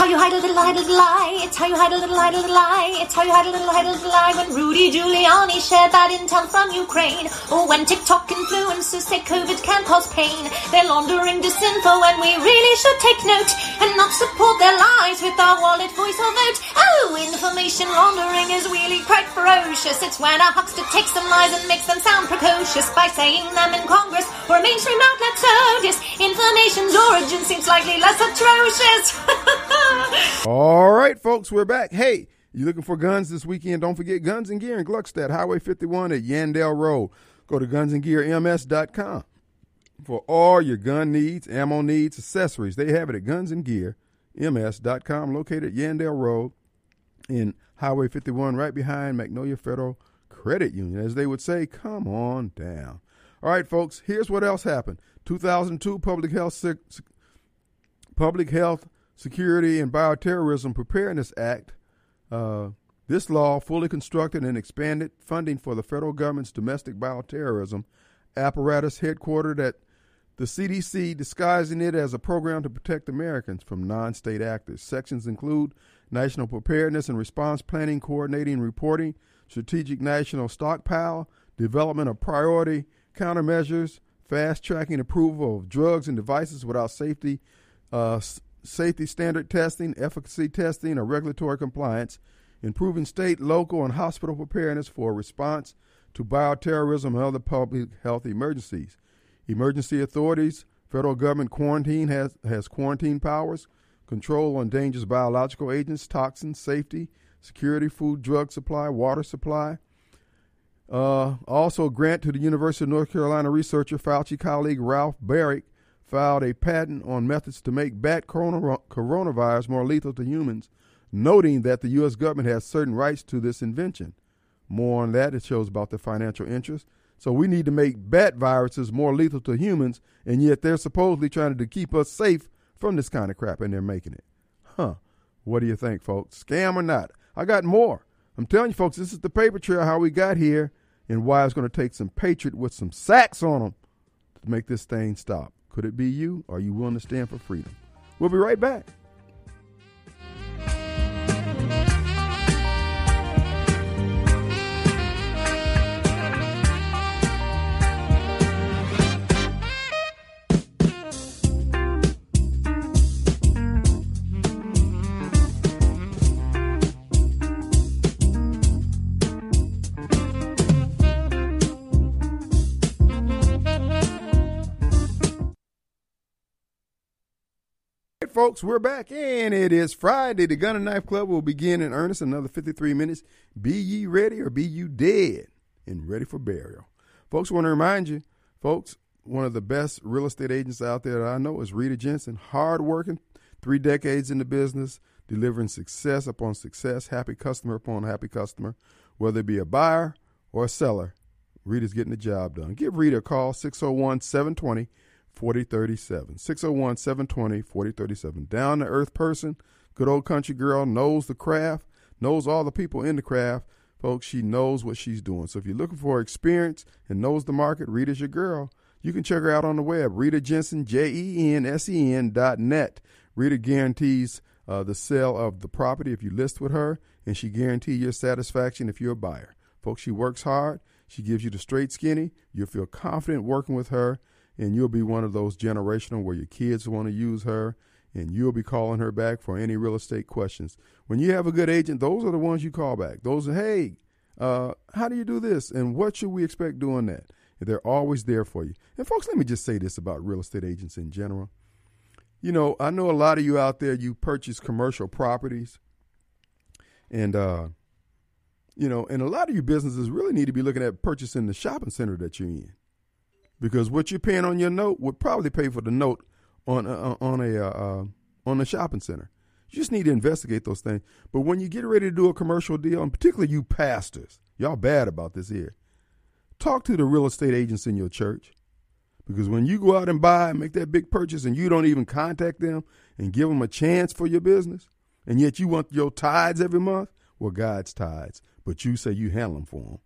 How you hide a little, hide a little lie. It's how you hide a little, hide a little lie. It's how you hide a little, hide a little lie. When Rudy Giuliani shared that intel from Ukraine, or when TikTok influencers say COVID can cause pain, they're laundering disinfo, and we really should take note and not support their lies with our wallet, voice, or vote. Oh, information laundering is really quite ferocious. It's when a huckster takes some lies and makes them sound precocious by saying them in Congress or a mainstream outlet. So disinformation's origin seems slightly less atrocious. All right, folks, we're back. Hey, you looking for guns this weekend? Don't forget Guns and Gear in Gluckstadt, Highway 51 at Yandell Road. Go to gunsandgearms.com for all your gun needs, ammo needs, accessories. They have it at Guns and Gear ms.com, located at Yandell Road in Highway 51, right behind Magnolia Federal Credit Union. As they would say, come on down. All right, folks, here's what else happened. 2002 Public Health Public Health Security and Bioterrorism Preparedness Act. Uh, this law fully constructed and expanded funding for the federal government's domestic bioterrorism apparatus headquartered at the CDC, disguising it as a program to protect Americans from non state actors. Sections include national preparedness and response planning, coordinating reporting, strategic national stockpile, development of priority countermeasures, fast tracking approval of drugs and devices without safety, uh, safety standard testing, efficacy testing, or regulatory compliance, improving state, local, and hospital preparedness for response to bioterrorism and other public health emergencies. Emergency authorities, federal government quarantine has, has quarantine powers, control on dangerous biological agents, toxins, safety, security, food, drug supply, water supply. Uh, also, grant to the University of North Carolina researcher Fauci colleague Ralph Baric filed a patent on methods to make bat corona- coronavirus more lethal to humans, noting that the U.S. government has certain rights to this invention. More on that, it shows about the financial interest. So we need to make bat viruses more lethal to humans, and yet they're supposedly trying to keep us safe from this kind of crap, and they're making it. Huh. What do you think, folks? Scam or not? I got more. I'm telling you, folks, this is the paper trail how we got here and why it's going to take some patriot with some sacks on them to make this thing stop. Could it be you? Are you willing to stand for freedom? We'll be right back. Folks, we're back, and it is Friday. The Gun and Knife Club will begin in earnest another 53 minutes. Be ye ready or be you dead and ready for burial. Folks, want to remind you, folks, one of the best real estate agents out there that I know is Rita Jensen. Hardworking, three decades in the business, delivering success upon success, happy customer upon happy customer, whether it be a buyer or a seller. Rita's getting the job done. Give Rita a call, 601 720 4037. 601 720 4037. Down to earth person, good old country girl, knows the craft, knows all the people in the craft. Folks, she knows what she's doing. So if you're looking for experience and knows the market, Rita's your girl. You can check her out on the web, Rita Jensen, J E N S E N dot net. Rita guarantees uh, the sale of the property if you list with her, and she guarantees your satisfaction if you're a buyer. Folks, she works hard. She gives you the straight skinny. You'll feel confident working with her and you'll be one of those generational where your kids want to use her and you'll be calling her back for any real estate questions. When you have a good agent, those are the ones you call back. Those are, hey, uh, how do you do this? And what should we expect doing that? They're always there for you. And folks, let me just say this about real estate agents in general. You know, I know a lot of you out there, you purchase commercial properties. And, uh, you know, and a lot of you businesses really need to be looking at purchasing the shopping center that you're in because what you're paying on your note would probably pay for the note on a, uh, on a uh, uh, on a shopping center. You just need to investigate those things. But when you get ready to do a commercial deal, and particularly you pastors, y'all bad about this here. Talk to the real estate agents in your church. Because when you go out and buy and make that big purchase and you don't even contact them and give them a chance for your business, and yet you want your tithes every month, well, God's tithes, but you say you handle them for them.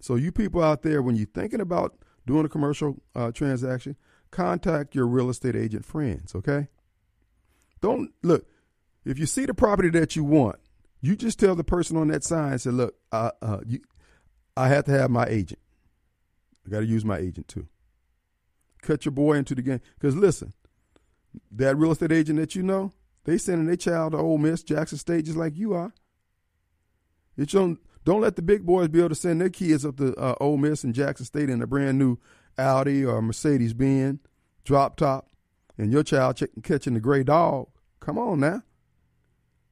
So you people out there, when you're thinking about doing a commercial uh, transaction, contact your real estate agent friends, okay? Don't look, if you see the property that you want, you just tell the person on that sign, say, look, uh, uh, you, I have to have my agent. I got to use my agent too. Cut your boy into the game. Because listen, that real estate agent that you know, they sending their child to Ole Miss, Jackson State, just like you are. It's on don't let the big boys be able to send their kids up to uh, Ole Miss and Jackson State in a brand new Audi or Mercedes Benz drop top, and your child ch- catching the gray dog. Come on now.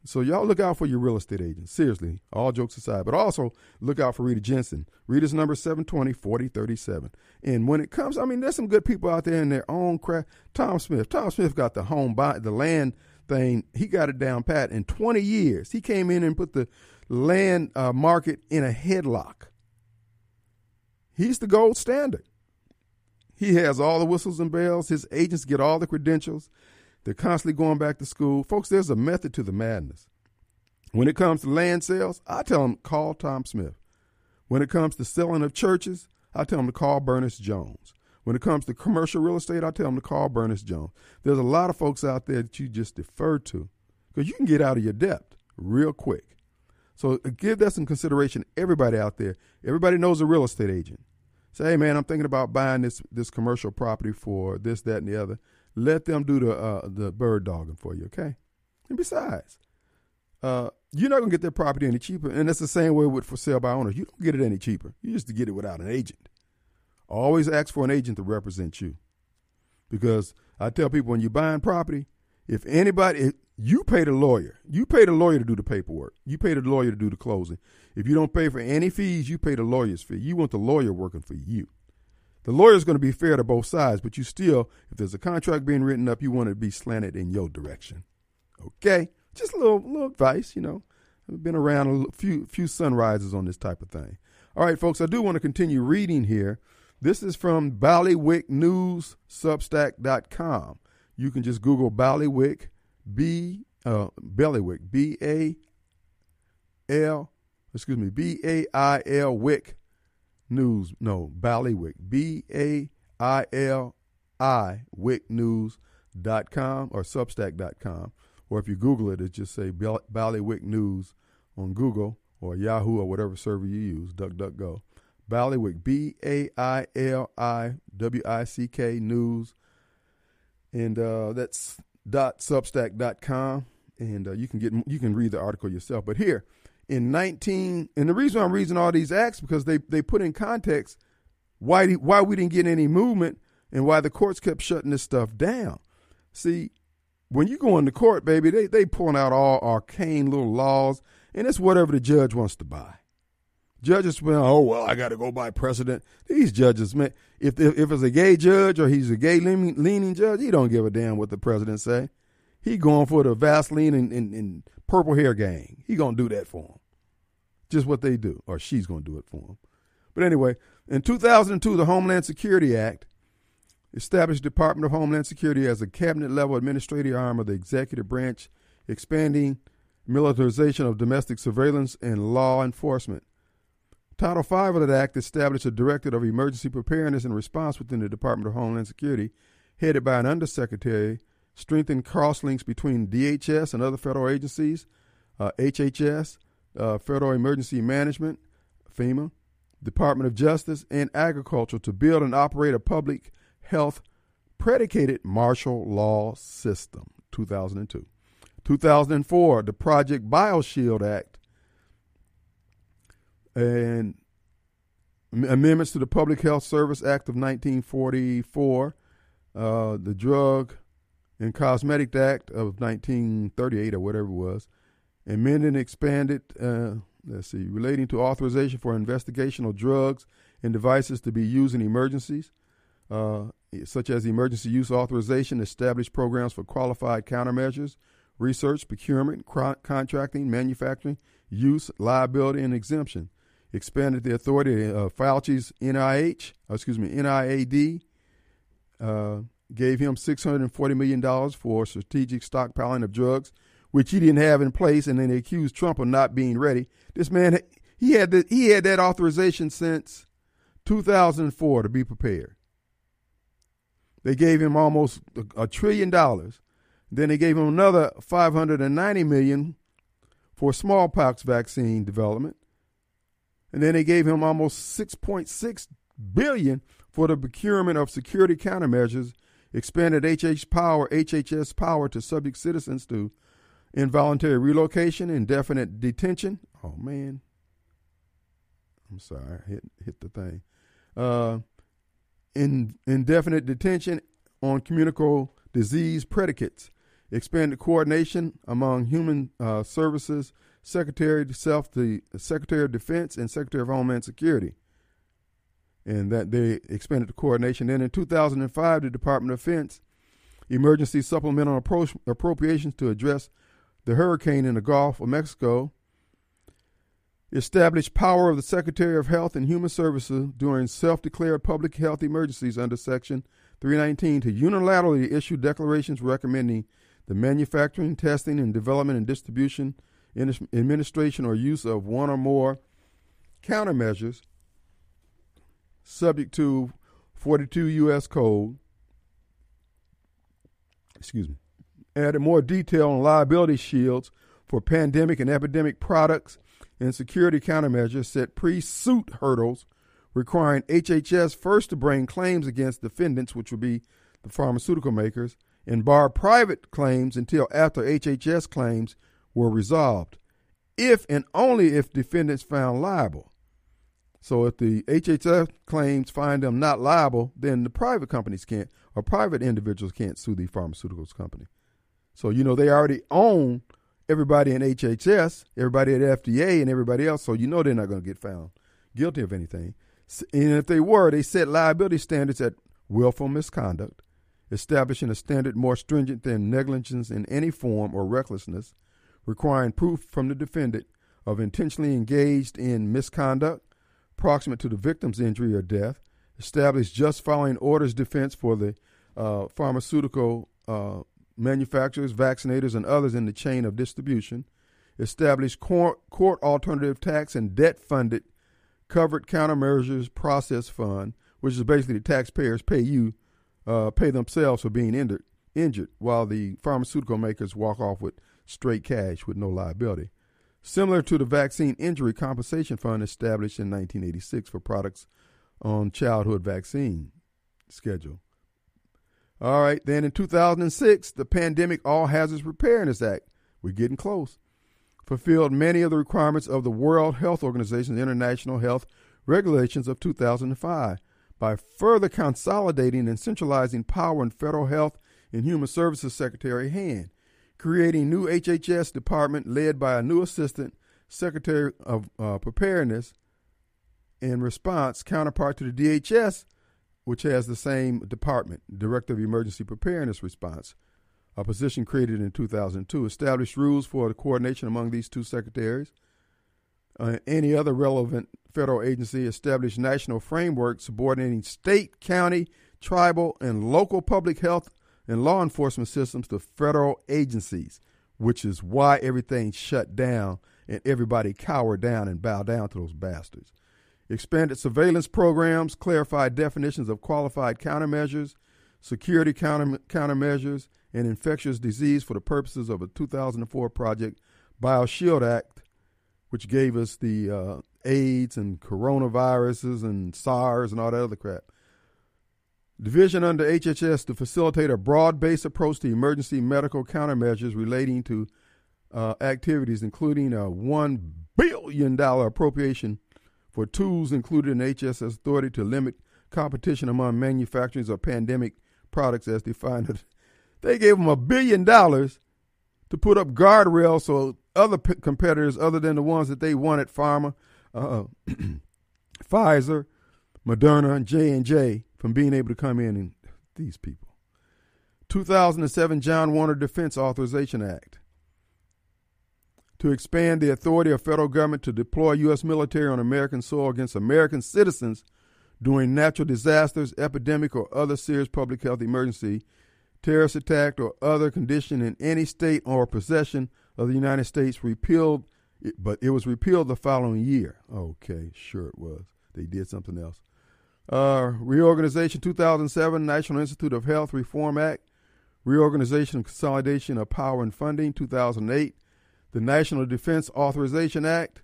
So y'all look out for your real estate agent. Seriously, all jokes aside. But also look out for Rita Jensen. Rita's number 720-4037. And when it comes, I mean, there's some good people out there in their own craft. Tom Smith. Tom Smith got the home buy the land thing, he got it down pat. In 20 years, he came in and put the land uh, market in a headlock. He's the gold standard. He has all the whistles and bells. His agents get all the credentials. They're constantly going back to school. Folks, there's a method to the madness. When it comes to land sales, I tell them call Tom Smith. When it comes to selling of churches, I tell them to call Bernice Jones. When it comes to commercial real estate, I tell them to call Bernice Jones. There's a lot of folks out there that you just defer to because you can get out of your debt real quick. So uh, give that some consideration. Everybody out there, everybody knows a real estate agent. Say, hey man, I'm thinking about buying this this commercial property for this, that, and the other. Let them do the uh, the bird dogging for you, okay? And besides, uh, you're not gonna get that property any cheaper. And that's the same way with for sale by owners. You don't get it any cheaper. You just get it without an agent. Always ask for an agent to represent you. Because I tell people when you're buying property, if anybody, you pay the lawyer, you pay the lawyer to do the paperwork, you pay the lawyer to do the closing. If you don't pay for any fees, you pay the lawyer's fee. You want the lawyer working for you. The lawyer's going to be fair to both sides, but you still, if there's a contract being written up, you want it to be slanted in your direction. Okay, just a little little advice, you know. I've been around a few few sunrises on this type of thing. All right, folks, I do want to continue reading here. This is from Bailiwick News Substack.com. You can just Google Bailiwick, B uh, Bailiwick, B A L, excuse me, B A I L Wick News. No, Bailiwick, B A I L I Wick News.com or Substack.com. Or if you Google it, it just say Bailiwick News on Google or Yahoo or whatever server you use, DuckDuckGo. Bailiwick, B A I L I W I C K News. And uh, that's dot substack.com. And uh, you can get you can read the article yourself. But here, in 19, and the reason I'm reading all these acts because they, they put in context why, why we didn't get any movement and why the courts kept shutting this stuff down. See, when you go into court, baby, they they pulling out all arcane little laws, and it's whatever the judge wants to buy. Judges, well, oh well, I got to go by precedent. These judges, man, if, if if it's a gay judge or he's a gay leaning, leaning judge, he don't give a damn what the president say. He going for the Vaseline and, and, and purple hair gang. He gonna do that for him. Just what they do, or she's gonna do it for him. But anyway, in 2002, the Homeland Security Act established Department of Homeland Security as a cabinet level administrative arm of the executive branch, expanding militarization of domestic surveillance and law enforcement. Title V of that act established a Directorate of Emergency Preparedness and Response within the Department of Homeland Security, headed by an undersecretary, strengthened crosslinks between DHS and other federal agencies, uh, HHS, uh, Federal Emergency Management, FEMA, Department of Justice, and Agriculture to build and operate a public health predicated martial law system, 2002. 2004, the Project BioShield Act and amendments to the Public Health Service Act of 1944, uh, the Drug and Cosmetic Act of 1938 or whatever it was, amended and expanded, uh, let's see, relating to authorization for investigational drugs and devices to be used in emergencies, uh, such as emergency use authorization, established programs for qualified countermeasures, research, procurement, contracting, manufacturing, use, liability, and exemption expanded the authority of Fauci's NIH, uh, excuse me, NIAID, uh, gave him $640 million for strategic stockpiling of drugs, which he didn't have in place, and then they accused Trump of not being ready. This man, he had, the, he had that authorization since 2004 to be prepared. They gave him almost a, a trillion dollars. Then they gave him another 590 million for smallpox vaccine development and then they gave him almost 6.6 billion for the procurement of security countermeasures, expanded HH power, HHS power to subject citizens to involuntary relocation, indefinite detention. Oh man, I'm sorry, hit hit the thing. Uh, in indefinite detention on communicable disease predicates, expanded coordination among human uh, services Secretary self the Secretary of Defense and Secretary of Homeland Security. And that they expanded the coordination. Then in 2005, the Department of Defense emergency supplemental appro- appropriations to address the hurricane in the Gulf of Mexico, established power of the Secretary of Health and Human Services during self declared public health emergencies under Section 319 to unilaterally issue declarations recommending the manufacturing, testing, and development and distribution, administration, or use of one or more countermeasures subject to 42 U.S. Code. Excuse me. Added more detail on liability shields for pandemic and epidemic products and security countermeasures set pre suit hurdles requiring HHS first to bring claims against defendants, which would be the pharmaceutical makers, and bar private claims until after HHS claims were resolved, if and only if defendants found liable. So if the HHS claims find them not liable, then the private companies can't, or private individuals can't sue the pharmaceuticals company. So you know they already own everybody in HHS, everybody at FDA, and everybody else. So you know they're not going to get found guilty of anything. And if they were, they set liability standards at willful misconduct, establishing a standard more stringent than negligence in any form or recklessness, requiring proof from the defendant of intentionally engaged in misconduct proximate to the victim's injury or death, established just following orders defense for the uh, pharmaceutical uh, manufacturers, vaccinators, and others in the chain of distribution, established court, court alternative tax and debt funded covered countermeasures process fund, which is basically the taxpayers pay you, uh, pay themselves for being injured, injured, while the pharmaceutical makers walk off with straight cash with no liability. Similar to the Vaccine Injury Compensation Fund established in 1986 for products on childhood vaccine schedule. All right, then in 2006, the Pandemic All Hazards Preparedness Act, we're getting close, fulfilled many of the requirements of the World Health Organization's international health regulations of 2005 by further consolidating and centralizing power in Federal Health and Human Services Secretary Hand, creating new HHS department led by a new assistant secretary of uh, preparedness in response counterpart to the DHS, which has the same department, Director of Emergency Preparedness Response, a position created in 2002, established rules for the coordination among these two secretaries. Uh, any other relevant federal agency established national framework subordinating state, county, tribal, and local public health and law enforcement systems to federal agencies, which is why everything shut down and everybody cowered down and bowed down to those bastards. Expanded surveillance programs, clarified definitions of qualified countermeasures, security counter, countermeasures, and infectious disease for the purposes of a 2004 Project BioShield Act, which gave us the uh, AIDS and coronaviruses and SARS and all that other crap. Division under HHS to facilitate a broad based approach to emergency medical countermeasures relating to uh, activities, including a $1 billion appropriation for tools included in HHS authority to limit competition among manufacturers of pandemic products as defined. They gave them a billion dollars to put up guardrails so other competitors, other than the ones that they wanted, pharma, uh, Pfizer, Moderna, and J and J, from being able to come in and these people. 2007 John Warner Defense Authorization Act to expand the authority of federal government to deploy U.S. military on American soil against American citizens during natural disasters, epidemic, or other serious public health emergency terrorist attack, or other condition in any state or possession of the United States repealed, but it was repealed the following year. Okay, sure it was. They did something else. Uh, reorganization 2007 National Institute of Health Reform Act, reorganization and consolidation of power and funding 2008, the National Defense Authorization Act,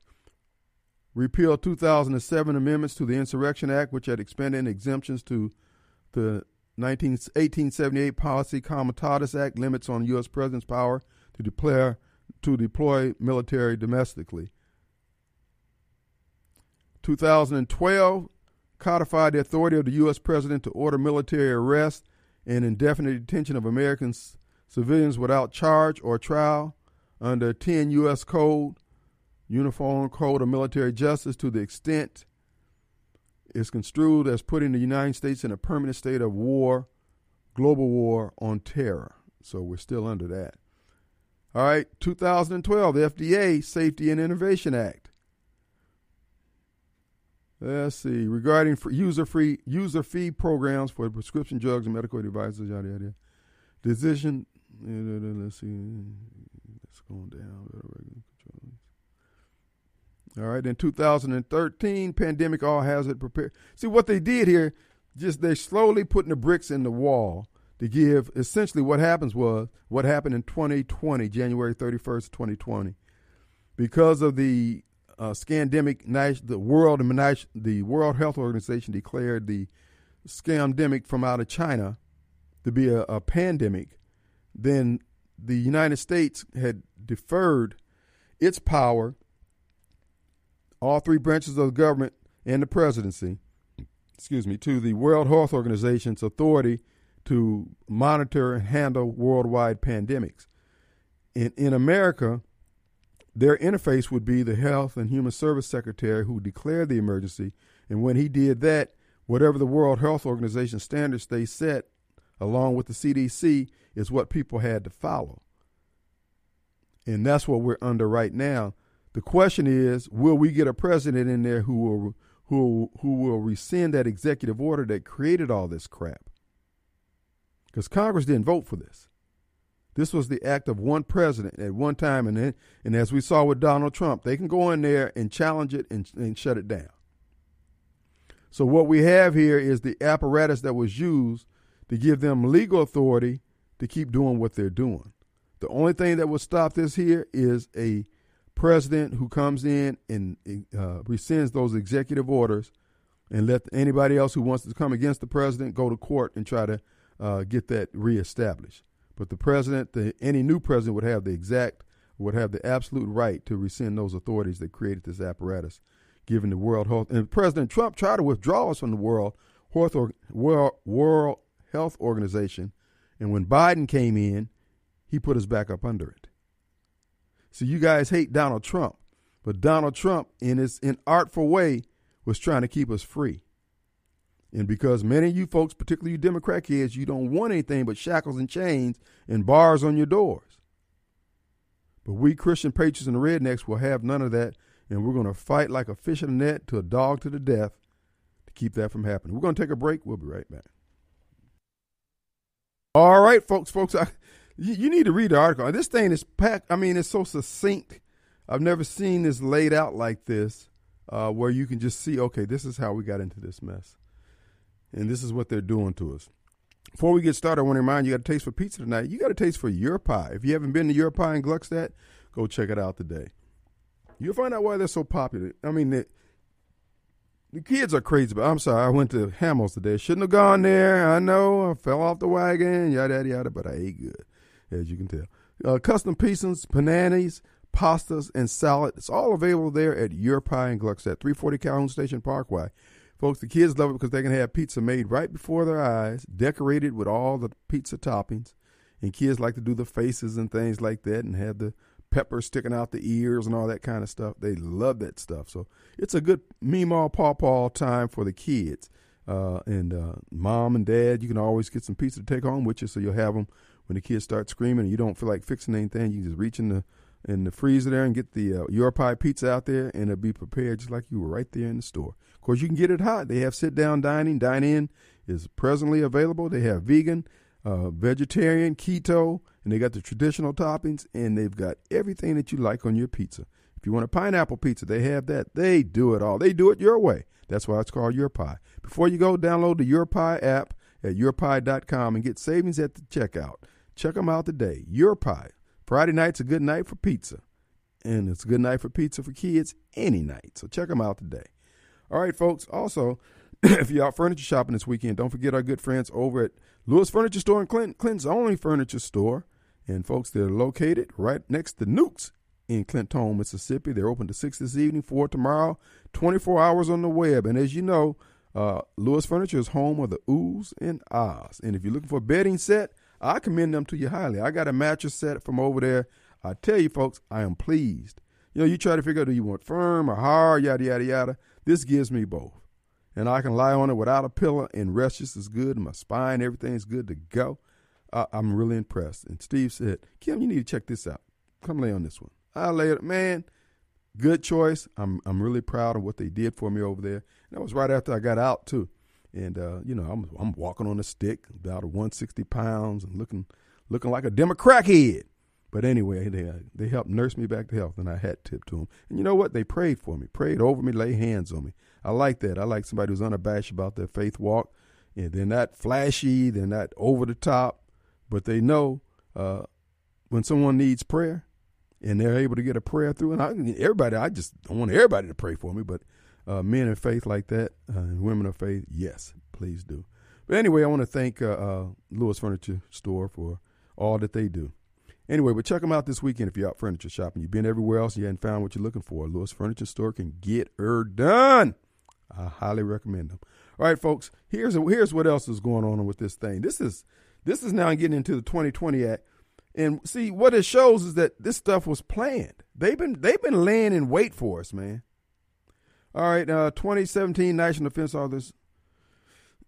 Repeal 2007 amendments to the Insurrection Act, which had expanded exemptions to the 19, 1878 Posse Comitatus Act limits on U.S. President's power to declare to deploy military domestically. 2012 codified the authority of the U.S. President to order military arrest and indefinite detention of American civilians without charge or trial under 10 U.S. Code, Uniform Code of Military Justice, to the extent is construed as putting the United States in a permanent state of war global war on terror. So we're still under that. All right, 2012, the FDA Safety and Innovation Act. Let's see. Regarding user free user fee programs for prescription drugs and medical devices, yada yada. Decision. Let's see. It's going down. All right. In 2013, pandemic all hazard prepared. See what they did here. Just they slowly putting the bricks in the wall to give. Essentially, what happens was what happened in 2020, January 31st, 2020, because of the uh, scandemic, the world, the World Health Organization declared the scandemic from out of China to be a, a pandemic. Then the United States had deferred its power, all three branches of the government and the presidency, excuse me, to the World Health Organization's authority to monitor and handle worldwide pandemics. In, in America, their interface would be the Health and Human Service Secretary who declared the emergency. And when he did that, whatever the World Health Organization standards they set, along with the CDC, is what people had to follow. And that's what we're under right now. The question is, will we get a president in there who will who who will rescind that executive order that created all this crap? Because Congress didn't vote for this. This was the act of one president at one time, and then, and as we saw with Donald Trump, they can go in there and challenge it and, and shut it down. So what we have here is the apparatus that was used to give them legal authority to keep doing what they're doing. The only thing that will stop this here is a president who comes in and uh, rescinds those executive orders and let anybody else who wants to come against the president go to court and try to uh, get that reestablished. But the president, the, any new president would have the exact, would have the absolute right to rescind those authorities that created this apparatus, given the World Health. And President Trump tried to withdraw us from the World Health, World, World Health Organization, and when Biden came in, he put us back up under it. So you guys hate Donald Trump, but Donald Trump, in his inartful way, was trying to keep us free. And because many of you folks, particularly you Democrat kids, you don't want anything but shackles and chains and bars on your doors. But we Christian patriots and rednecks will have none of that, and we're going to fight like a fish in a net to a dog to the death to keep that from happening. We're going to take a break. We'll be right back. All right, folks, folks, I, you, you need to read the article. This thing is packed. I mean, it's so succinct. I've never seen this laid out like this, uh, where you can just see, okay, this is how we got into this mess and this is what they're doing to us. Before we get started, I want to remind you, you got a taste for pizza tonight. You got a taste for your pie. If you haven't been to your pie in Gluckstadt, go check it out today. You'll find out why they're so popular. I mean, the, the kids are crazy, but I'm sorry. I went to Hamels today. Shouldn't have gone there. I know. I fell off the wagon, yada, yada, yada, but I ate good, as you can tell. Uh, custom pizzas, pananis, pastas, and salad. It's all available there at Your Pie in Gluckstadt, 340 Calhoun Station Parkway. Folks, the kids love it because they can have pizza made right before their eyes, decorated with all the pizza toppings. And kids like to do the faces and things like that and have the pepper sticking out the ears and all that kind of stuff. They love that stuff. So it's a good meemaw paw time for the kids. Uh, and uh, mom and dad, you can always get some pizza to take home with you so you'll have them when the kids start screaming and you don't feel like fixing anything. You just reach in the in the freezer there and get the uh, your pie pizza out there and it'll be prepared just like you were right there in the store. Of course, you can get it hot. They have sit down dining. Dine in is presently available. They have vegan, uh, vegetarian, keto, and they got the traditional toppings, and they've got everything that you like on your pizza. If you want a pineapple pizza, they have that. They do it all. They do it your way. That's why it's called Your Pie. Before you go, download the Your Pie app at yourpie.com and get savings at the checkout. Check them out today. Your Pie. Friday night's a good night for pizza. And it's a good night for pizza for kids any night. So check them out today. All right, folks. Also, if you're out furniture shopping this weekend, don't forget our good friends over at Lewis Furniture Store in Clinton, Clinton's only furniture store. And folks, they're located right next to Newk's in Clinton, Mississippi. They're open to 6 this evening, 4 tomorrow, 24 hours on the web. And as you know, uh, Lewis Furniture is home of the oohs and ahs. And if you're looking for a bedding set, I commend them to you highly. I got a mattress set from over there. I tell you, folks, I am pleased. You know, you try to figure out do you want firm or hard, yada, yada, yada. This gives me both. and I can lie on it without a pillow and rest just as good. My spine, everything's good to go. Uh, I'm really impressed. And Steve said, Kim, you need to check this out. Come lay on this one. I lay it, man. Good choice. I'm I'm really proud of what they did for me over there. And that was right after I got out too. And uh, you know, I'm I'm walking on a stick, about 160 pounds, and looking looking like a Democrat head. But anyway, they uh, they helped nurse me back to health, and I had tip to them. And you know what? They prayed for me, prayed over me, lay hands on me. I like that. I like somebody who's unabashed about their faith walk, and they're not flashy, they're not over the top, but they know uh, when someone needs prayer, and they're able to get a prayer through. And I, everybody, I just don't want everybody to pray for me, but uh, men of faith like that uh, and women of faith, yes, please do. But anyway, I want to thank uh, uh, Lewis Furniture Store for all that they do. Anyway, but check them out this weekend if you're out furniture shopping. You've been everywhere else, you haven't found what you're looking for. Lewis Furniture Store can get her done. I highly recommend them. All right, folks. Here's a, here's what else is going on with this thing. This is this is now getting into the 2020 Act, and see what it shows is that this stuff was planned. They've been they've been laying in wait for us, man. All right, uh, 2017 National Defense Authors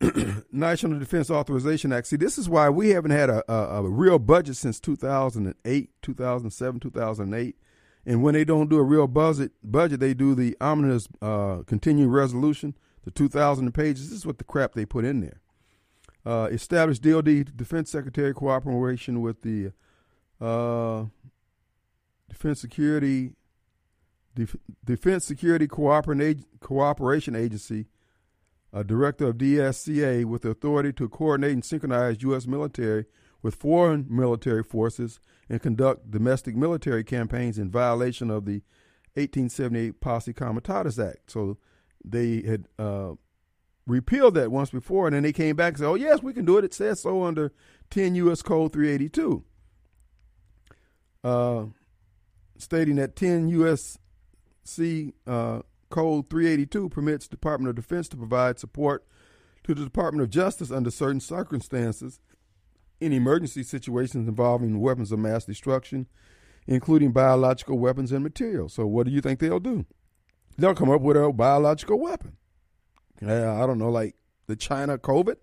National Defense Authorization Act. See, this is why we haven't had a, a, a, real budget since 2008, 2007, 2008. And when they don't do a real budget, budget they do the omnibus uh, continuing resolution, the 2,000 pages. This is what the crap they put in there. Uh, established DoD Defense Secretary cooperation with the uh, Defense Security Def- Defense Security Cooperation Agency a director of DSCA with the authority to coordinate and synchronize U.S. military with foreign military forces and conduct domestic military campaigns in violation of the 1878 Posse Comitatus Act. So they had uh, repealed that once before, and then they came back and said, oh, yes, we can do it. It says so under 10 U.S. Code 382, uh, stating that 10 U.S.C. Uh, Code 382 permits the Department of Defense to provide support to the Department of Justice under certain circumstances in emergency situations involving weapons of mass destruction, including biological weapons and materials. So, what do you think they'll do? They'll come up with a biological weapon. I don't know, like the China COVID.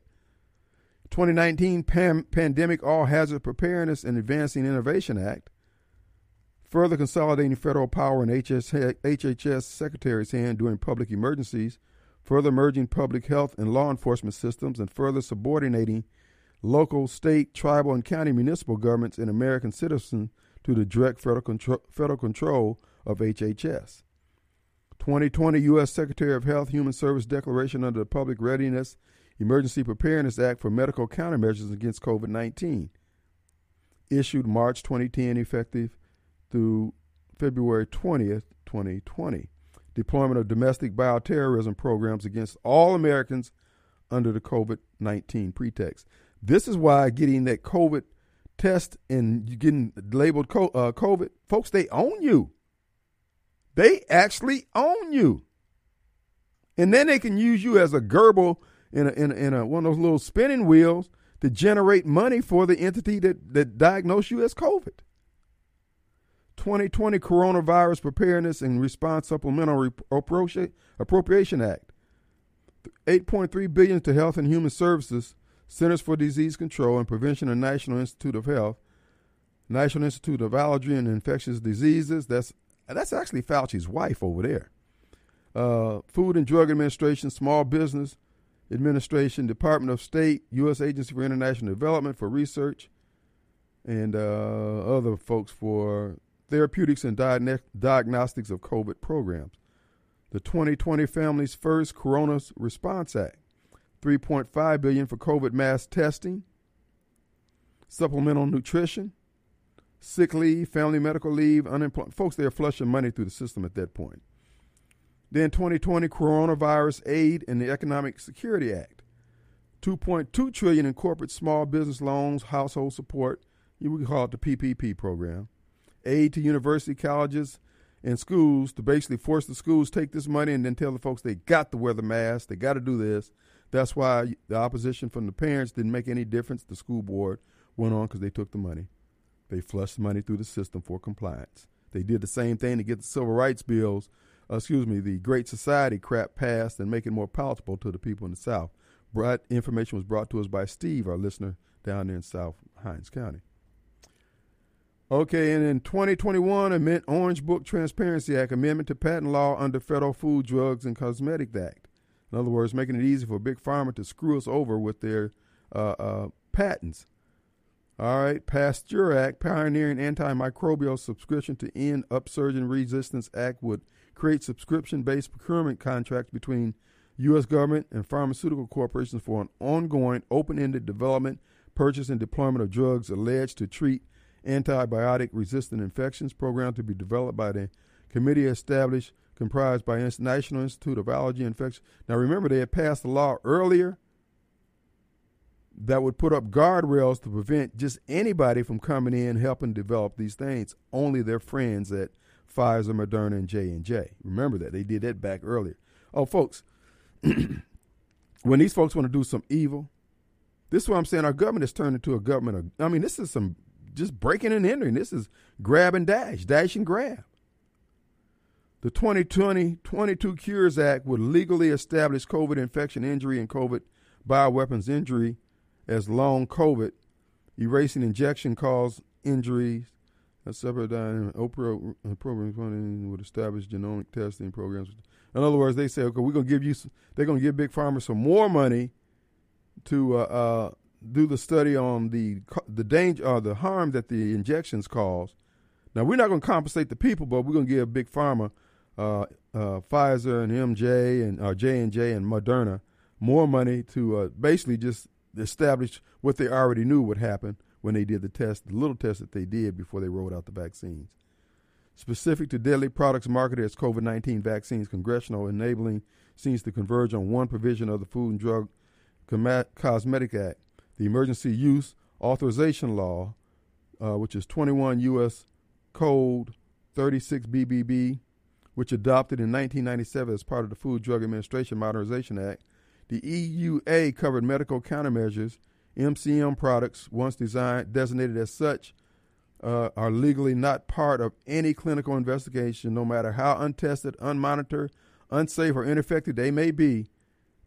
2019 Pam- Pandemic All Hazard Preparedness and Advancing Innovation Act further consolidating federal power in HS, HHS secretary's hand during public emergencies, further merging public health and law enforcement systems, and further subordinating local, state, tribal, and county municipal governments and American citizens to the direct federal, control, federal control of HHS. 2020 U.S. Secretary of Health Human Service Declaration under the Public Readiness Emergency Preparedness Act for medical countermeasures against COVID 19. Issued March 2010, effective through February 20th, 2020. Deployment of domestic bioterrorism programs against all Americans under the COVID 19 pretext. This is why getting that COVID test and getting labeled uh, COVID, folks, they own you. They actually own you. And then they can use you as a gerbil in a, in a, in a, one of those little spinning wheels to generate money for the entity that, that diagnosed you as COVID. 2020 Coronavirus Preparedness and Response Supplemental Appropriation Act. 8.3 billion to Health and Human Services, Centers for Disease Control and Prevention and National Institute of Health, National Institute of Allergy and Infectious Diseases. That's that's actually Fauci's wife over there. Uh, Food and Drug Administration, Small Business Administration, Department of State, U.S. Agency for International Development for research, and uh, other folks for therapeutics and diagnostics of COVID programs. The 2020 Families First Corona Response Act, 3.5 billion for COVID mass testing, supplemental nutrition, sick leave, family medical leave, unemployment. Folks, they're flushing money through the system at that point. Then 2020 Coronavirus Aid and the Economic Security Act, 2.2 trillion in corporate small business loans, household support. You call it the PPP program aid to university colleges and schools to basically force the schools take this money and then tell the folks they got to wear the mask, they got to do this. That's why the opposition from the parents didn't make any difference. The school board went on because they took the money. They flushed money through the system for compliance. They did the same thing to get the civil rights bills uh, excuse me, the Great Society crap passed and make it more palatable to the people in the South. Brought, information was brought to us by Steve, our listener down there in South Hinds County. Okay, and in 2021, amend Orange Book Transparency Act amendment to patent law under Federal Food, Drugs, and Cosmetic Act. In other words, making it easy for big pharma to screw us over with their uh, uh, patents. All right, Pasteur Act, pioneering antimicrobial subscription to end upsurging resistance act would create subscription-based procurement contracts between U.S. government and pharmaceutical corporations for an ongoing, open-ended development, purchase, and deployment of drugs alleged to treat antibiotic-resistant infections. Program to be developed by the committee established comprised by National Institute of Allergy and Infection. Now, remember, they had passed a law earlier that would put up guardrails to prevent just anybody from coming in helping develop these things. Only their friends at Pfizer, Moderna, and J and J. Remember that they did that back earlier. Oh, folks, when these folks want to do some evil, this is what I'm saying. Our government has turned into a government of. I mean, this is some just breaking and entering. This is grab and dash, dash and grab. The 2020 22 Cures Act would legally establish COVID infection injury and COVID bioweapons injury as long COVID, erasing injection caused injuries. A separate ARPA program would establish genomic testing programs. In other words, they say, okay, we're going to give you, they're going to give big pharma some more money to uh, uh, do the study on the the danger or uh, the harm that the injections cause. Now we're not going to compensate the people, but we're going to give big pharma, uh, uh, Pfizer and MJ and uh, J and J and Moderna more money to uh, basically just establish what they already knew would happen when they did the test, the little test that they did before they rolled out the vaccines. Specific to deadly products marketed as COVID 19 vaccines, congressional enabling seems to converge on one provision of the Food and Drug Cosmetic Act, the Emergency Use Authorization Law, uh, which is 21 U.S. Code 36 BBB, which adopted in 1997 as part of the Food Drug Administration Modernization Act, the EUA covered medical countermeasures. MCM products, once designed, designated as such, uh, are legally not part of any clinical investigation, no matter how untested, unmonitored, unsafe, or ineffective they may be.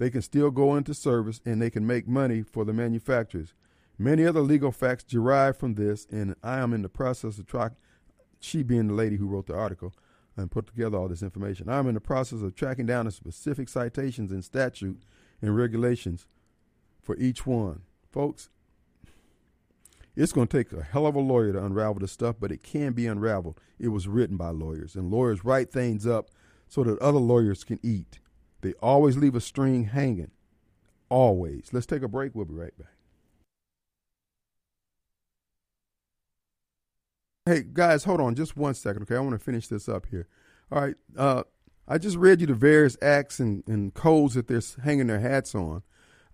They can still go into service and they can make money for the manufacturers. Many other legal facts derive from this, and I am in the process of tracking, she being the lady who wrote the article and put together all this information. I'm in the process of tracking down the specific citations in statute and regulations for each one. Folks, it's going to take a hell of a lawyer to unravel this stuff, but it can be unraveled. It was written by lawyers, and lawyers write things up so that other lawyers can eat. They always leave a string hanging. Always. Let's take a break. We'll be right back. Hey, guys, hold on just one second, okay? I want to finish this up here. All right. Uh, I just read you the various acts and, and codes that they're hanging their hats on.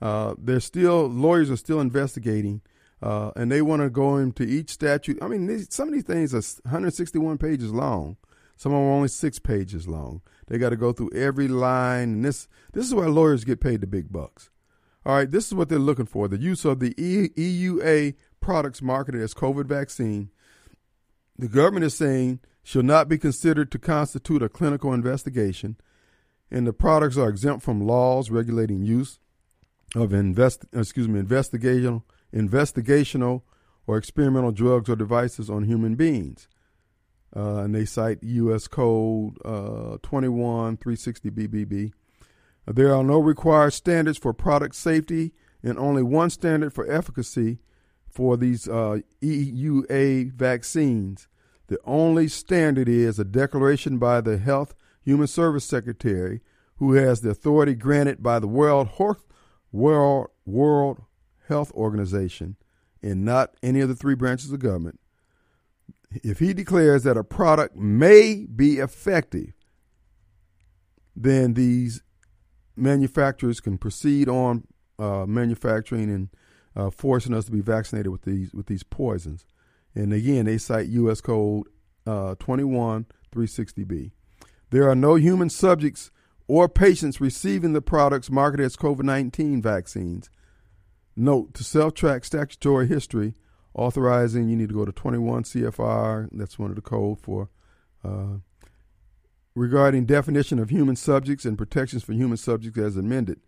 Uh, they're still lawyers are still investigating, uh, and they want to go into each statute. I mean, these, some of these things are 161 pages long. Some of them are only six pages long. They got to go through every line, and this this is why lawyers get paid the big bucks. All right, this is what they're looking for: the use of the EUA products marketed as COVID vaccine. The government is saying shall not be considered to constitute a clinical investigation, and the products are exempt from laws regulating use of invest excuse me investigational investigational or experimental drugs or devices on human beings. Uh, and they cite U.S. Code uh, 21 360 BBB. There are no required standards for product safety and only one standard for efficacy for these uh, EUA vaccines. The only standard is a declaration by the Health Human Service Secretary, who has the authority granted by the World World World Health Organization, and not any of the three branches of government. If he declares that a product may be effective, then these manufacturers can proceed on uh, manufacturing and uh, forcing us to be vaccinated with these with these poisons. And again, they cite U.S. Code uh, 21 360B. There are no human subjects or patients receiving the products marketed as COVID 19 vaccines. Note to self track statutory history authorizing, you need to go to 21 CFR. That's one of the code for uh, regarding definition of human subjects and protections for human subjects as amended.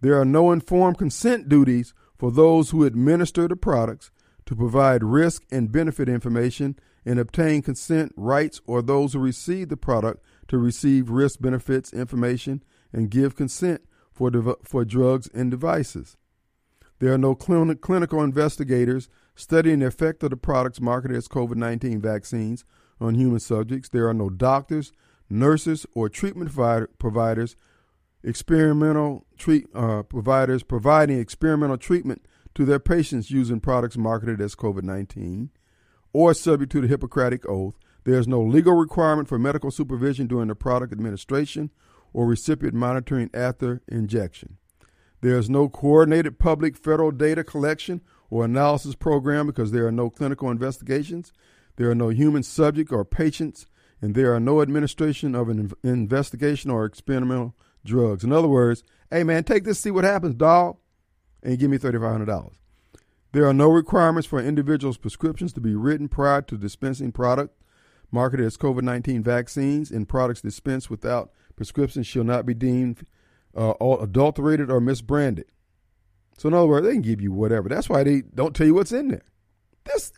There are no informed consent duties for those who administer the products to provide risk and benefit information and obtain consent rights or those who receive the product to receive risk benefits information and give consent for, for drugs and devices. There are no clinical investigators studying the effect of the products marketed as COVID 19 vaccines on human subjects. There are no doctors, nurses, or treatment providers, experimental treat, uh, providers providing experimental treatment to their patients using products marketed as COVID 19 or subject to the Hippocratic Oath. There is no legal requirement for medical supervision during the product administration or recipient monitoring after injection. There is no coordinated public federal data collection or analysis program because there are no clinical investigations, there are no human subject or patients, and there are no administration of an investigation or experimental drugs. In other words, hey man, take this, see what happens, dog, and give me $3,500. There are no requirements for individual's prescriptions to be written prior to dispensing product marketed as COVID 19 vaccines, and products dispensed without prescriptions shall not be deemed uh, adulterated or misbranded. So in other words, they can give you whatever. That's why they don't tell you what's in there. That's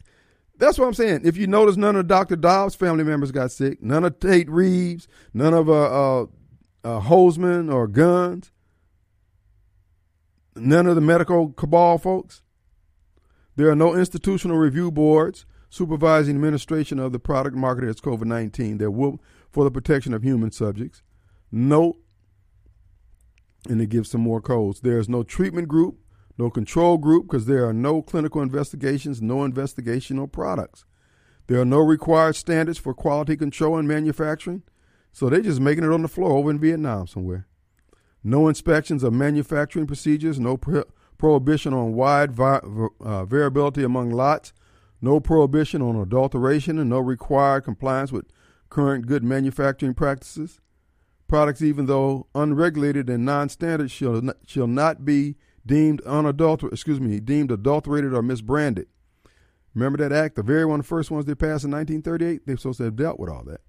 that's what I'm saying. If you notice, none of Dr. Dobbs' family members got sick. None of Tate Reeves. None of uh, uh, uh, or Guns. None of the medical cabal folks. There are no institutional review boards supervising administration of the product marketed as COVID 19 that will for the protection of human subjects. No, and it gives some more codes. There is no treatment group no control group because there are no clinical investigations, no investigational products. There are no required standards for quality control and manufacturing, so they're just making it on the floor over in Vietnam somewhere. No inspections of manufacturing procedures, no pro- prohibition on wide vi- uh, variability among lots, no prohibition on adulteration, and no required compliance with current good manufacturing practices. Products, even though unregulated and non-standard, shall not, shall not be deemed unadulterated, excuse me, deemed adulterated or misbranded. Remember that act? The very one of the first ones they passed in 1938? They're supposed to have dealt with all that.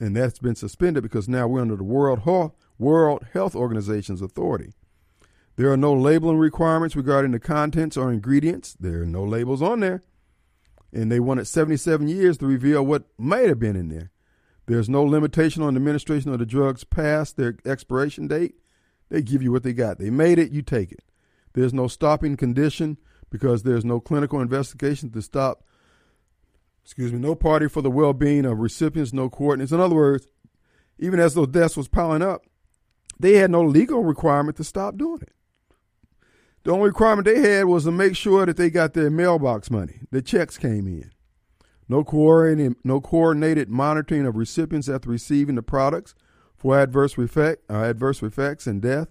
And that's been suspended because now we're under the World Health, World Health Organization's authority. There are no labeling requirements regarding the contents or ingredients. There are no labels on there. And they wanted 77 years to reveal what might have been in there. There's no limitation on the administration of the drugs past their expiration date. They give you what they got. They made it, you take it. There's no stopping condition because there's no clinical investigation to stop, excuse me, no party for the well being of recipients, no coordinates. In other words, even as those deaths was piling up, they had no legal requirement to stop doing it. The only requirement they had was to make sure that they got their mailbox money. The checks came in. No coordinated, no coordinated monitoring of recipients after receiving the products for adverse, effect, uh, adverse effects and death,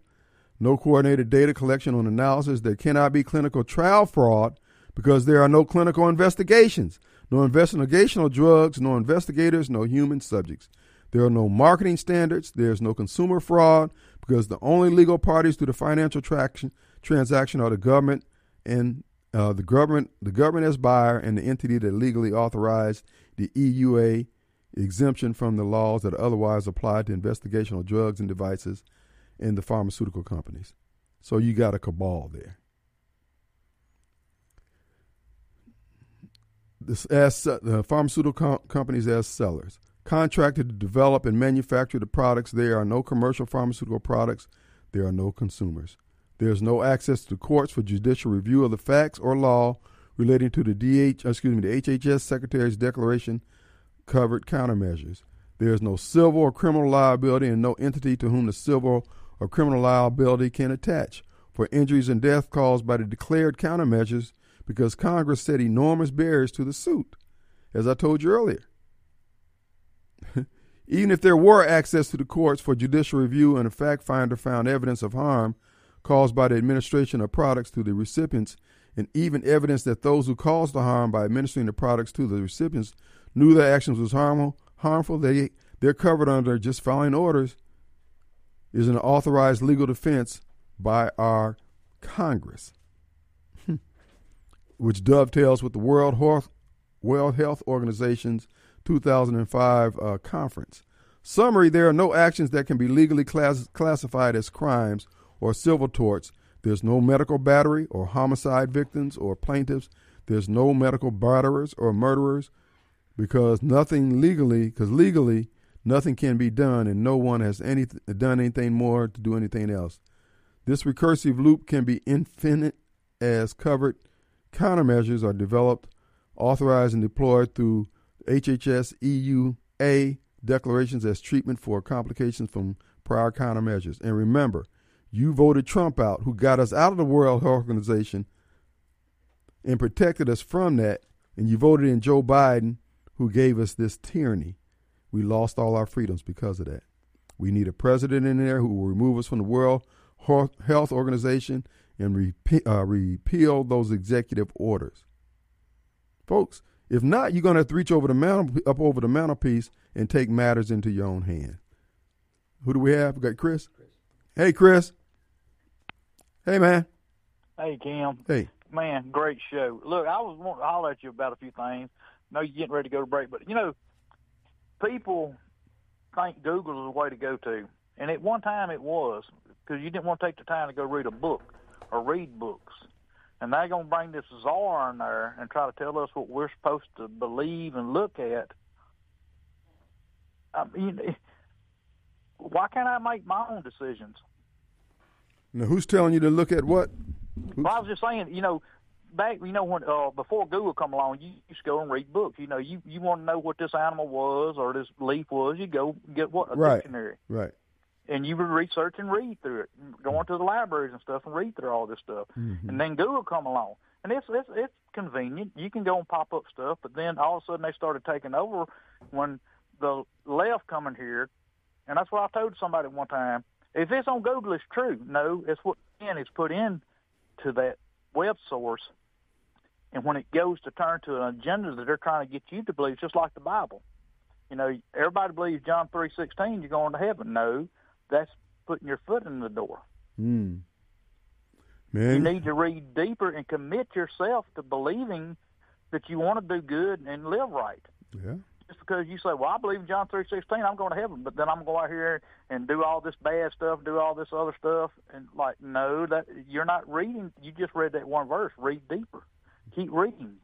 no coordinated data collection on analysis. There cannot be clinical trial fraud because there are no clinical investigations, no investigational drugs, no investigators, no human subjects. There are no marketing standards. There's no consumer fraud because the only legal parties to the financial traction, transaction are the government and uh, the government, the government as buyer, and the entity that legally authorized the EUA exemption from the laws that otherwise apply to investigational drugs and devices in the pharmaceutical companies. So you got a cabal there. This as the pharmaceutical com- companies as sellers contracted to develop and manufacture the products. There are no commercial pharmaceutical products. There are no consumers. There is no access to courts for judicial review of the facts or law relating to the DH, excuse me, the HHS Secretary's declaration covered countermeasures. There is no civil or criminal liability and no entity to whom the civil or criminal liability can attach for injuries and death caused by the declared countermeasures because Congress set enormous barriers to the suit, as I told you earlier. Even if there were access to the courts for judicial review and a fact finder found evidence of harm caused by the administration of products to the recipients, and even evidence that those who caused the harm by administering the products to the recipients knew their actions was harmful, harmful, they they're covered under just following orders is an authorized legal defense by our Congress, which dovetails with the World Health, World Health Organization's 2005 uh, conference. Summary There are no actions that can be legally class- classified as crimes or civil torts. There's no medical battery or homicide victims or plaintiffs. There's no medical batterers or murderers because nothing legally, because legally, nothing can be done and no one has any, done anything more to do anything else. This recursive loop can be infinite as covered countermeasures are developed, authorized, and deployed through HHS EUA declarations as treatment for complications from prior countermeasures. And remember, you voted Trump out, who got us out of the World Health Organization and protected us from that, and you voted in Joe Biden, who gave us this tyranny. We lost all our freedoms because of that. We need a president in there who will remove us from the World Health Organization and repe- uh, repeal those executive orders. Folks, if not, you're going to have to reach over the mantle, up over the mantelpiece and take matters into your own hand. Who do we have? We got Chris. Chris. Hey, Chris. Hey, man. Hey, Kim. Hey. Man, great show. Look, I was wanting to holler at you about a few things. I know you're getting ready to go to break, but, you know, people think Google is the way to go to. And at one time it was, because you didn't want to take the time to go read a book or read books. And they're going to bring this czar in there and try to tell us what we're supposed to believe and look at. I mean, why can't I make my own decisions? Now, who's telling you to look at what? Well, I was just saying, you know, back, you know, when uh, before Google come along, you used to go and read books. You know, you you want to know what this animal was or this leaf was, you go get what a right. dictionary. Right and you would research and read through it, go to the libraries and stuff and read through all this stuff. Mm-hmm. And then Google come along, and it's it's it's convenient. You can go and pop up stuff, but then all of a sudden they started taking over when the left coming here, and that's what I told somebody one time. If it's on Google, it's true. No, it's what again is put in to that web source, and when it goes to turn to an agenda that they're trying to get you to believe, just like the Bible. You know, everybody believes John three sixteen, you're going to heaven. No, that's putting your foot in the door. Mm. Man. You need to read deeper and commit yourself to believing that you want to do good and live right. Yeah. Just because you say, "Well, I believe in John three sixteen, I'm going to heaven," but then I'm going to go out here and do all this bad stuff, do all this other stuff, and like, no, that you're not reading. You just read that one verse. Read deeper. Keep reading.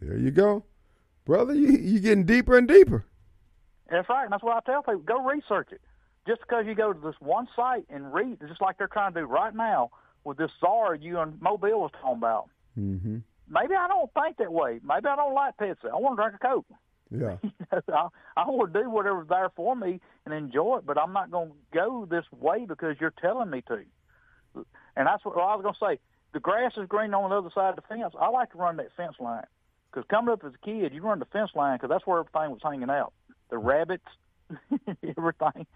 There you go, brother. You you getting deeper and deeper. That's right. And that's what I tell people. Go research it just because you go to this one site and read, just like they're trying to do right now with this czar you and Mobile was talking about. Mm-hmm. Maybe I don't think that way. Maybe I don't like Pepsi. I want to drink a Coke. Yeah. I, I want to do whatever's there for me and enjoy it, but I'm not going to go this way because you're telling me to. And that's what well, I was going to say. The grass is green on the other side of the fence. I like to run that fence line because coming up as a kid, you run the fence line because that's where everything was hanging out. The rabbits, everything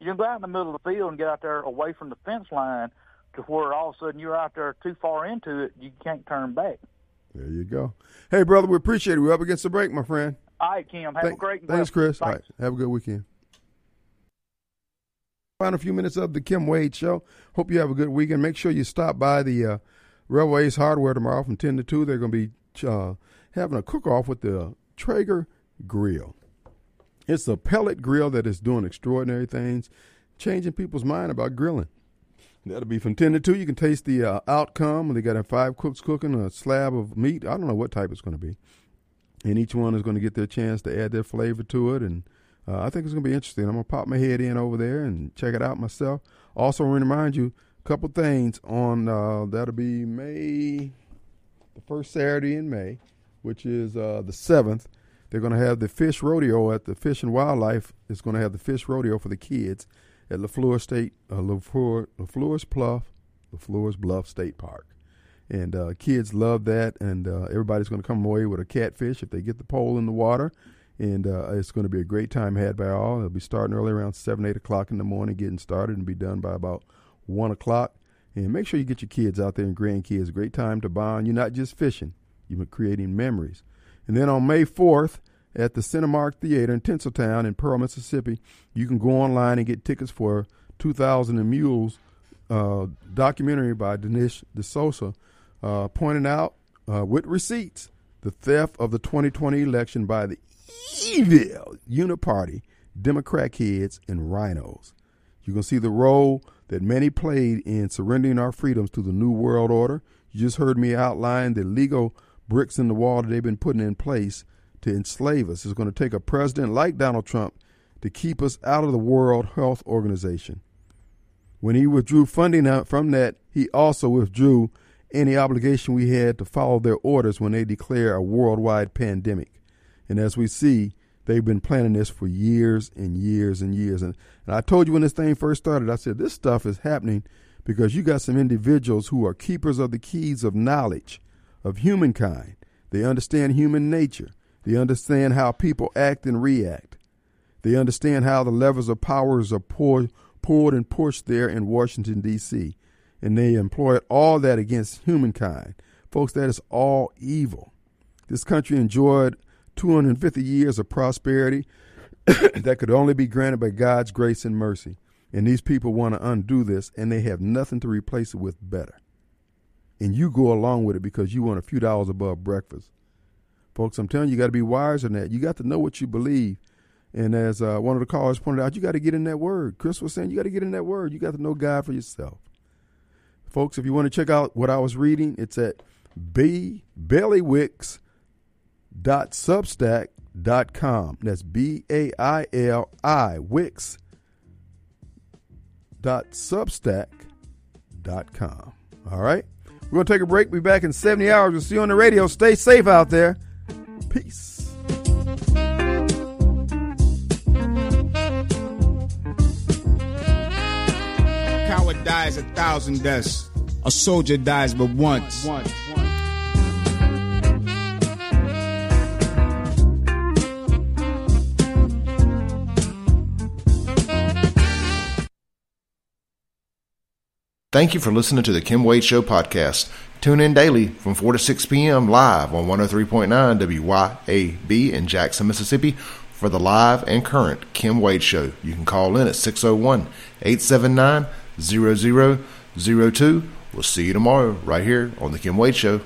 you can go out in the middle of the field and get out there away from the fence line to where all of a sudden you're out there too far into it, you can't turn back. There you go. Hey, brother, we appreciate it. We're up against the break, my friend. All right, Kim. Have Thank, a great Thanks, Chris. All right. Have a good weekend. Final few minutes of the Kim Wade Show. Hope you have a good weekend. Make sure you stop by the uh, Railways Hardware tomorrow from 10 to 2. They're going to be uh, having a cook off with the Traeger grill. It's a pellet grill that is doing extraordinary things, changing people's mind about grilling. That'll be from 10 to 2. You can taste the uh, outcome. They got a five cooks cooking a slab of meat. I don't know what type it's going to be. And each one is going to get their chance to add their flavor to it. And uh, I think it's going to be interesting. I'm going to pop my head in over there and check it out myself. Also, want to remind you a couple things on uh, that'll be May, the first Saturday in May, which is uh, the 7th. They're going to have the fish rodeo at the Fish and Wildlife. It's going to have the fish rodeo for the kids at LaFleur State, uh, LaFleur, LaFleur's Bluff, LaFleur's Bluff State Park. And uh, kids love that, and uh, everybody's going to come away with a catfish if they get the pole in the water. And uh, it's going to be a great time had by all. It'll be starting early around 7, 8 o'clock in the morning, getting started, and be done by about 1 o'clock. And make sure you get your kids out there and grandkids. Great time to bond. You're not just fishing, you're creating memories. And then on May 4th at the Cinemark Theater in Tinseltown in Pearl, Mississippi, you can go online and get tickets for 2000 and Mules uh, documentary by Dinesh D'Souza, uh, pointing out uh, with receipts the theft of the 2020 election by the evil Uniparty Democrat heads, and RINOs. You can see the role that many played in surrendering our freedoms to the New World Order. You just heard me outline the legal bricks in the wall that they've been putting in place to enslave us. It's going to take a president like Donald Trump to keep us out of the World Health Organization. When he withdrew funding from that, he also withdrew any obligation we had to follow their orders when they declare a worldwide pandemic. And as we see, they've been planning this for years and years and years. And, and I told you when this thing first started, I said, this stuff is happening because you got some individuals who are keepers of the keys of knowledge of humankind. They understand human nature. They understand how people act and react. They understand how the levers of powers are poured and pushed there in Washington, D.C. And they employed all that against humankind. Folks, that is all evil. This country enjoyed 250 years of prosperity that could only be granted by God's grace and mercy. And these people want to undo this, and they have nothing to replace it with better. And you go along with it because you want a few dollars above breakfast. Folks, I'm telling you, you got to be wiser than that. You got to know what you believe. And as uh, one of the callers pointed out, you got to get in that word. Chris was saying you got to get in that word. You got to know God for yourself. Folks, if you want to check out what I was reading, it's at b bailiwicknews.substack.com. That's B A I L I substack.com. All right. We're going to take a break. Be back in 70 hours. We'll see you on the radio. Stay safe out there. Peace. Dies a thousand deaths. A soldier dies but once. once. Thank you for listening to the Kim Wade Show podcast. Tune in daily from 4 to 6 p.m. live on 103.9 WYAB in Jackson, Mississippi for the live and current Kim Wade Show. You can call in at 601 879 0002. We'll see you tomorrow right here on the Kim Wade Show.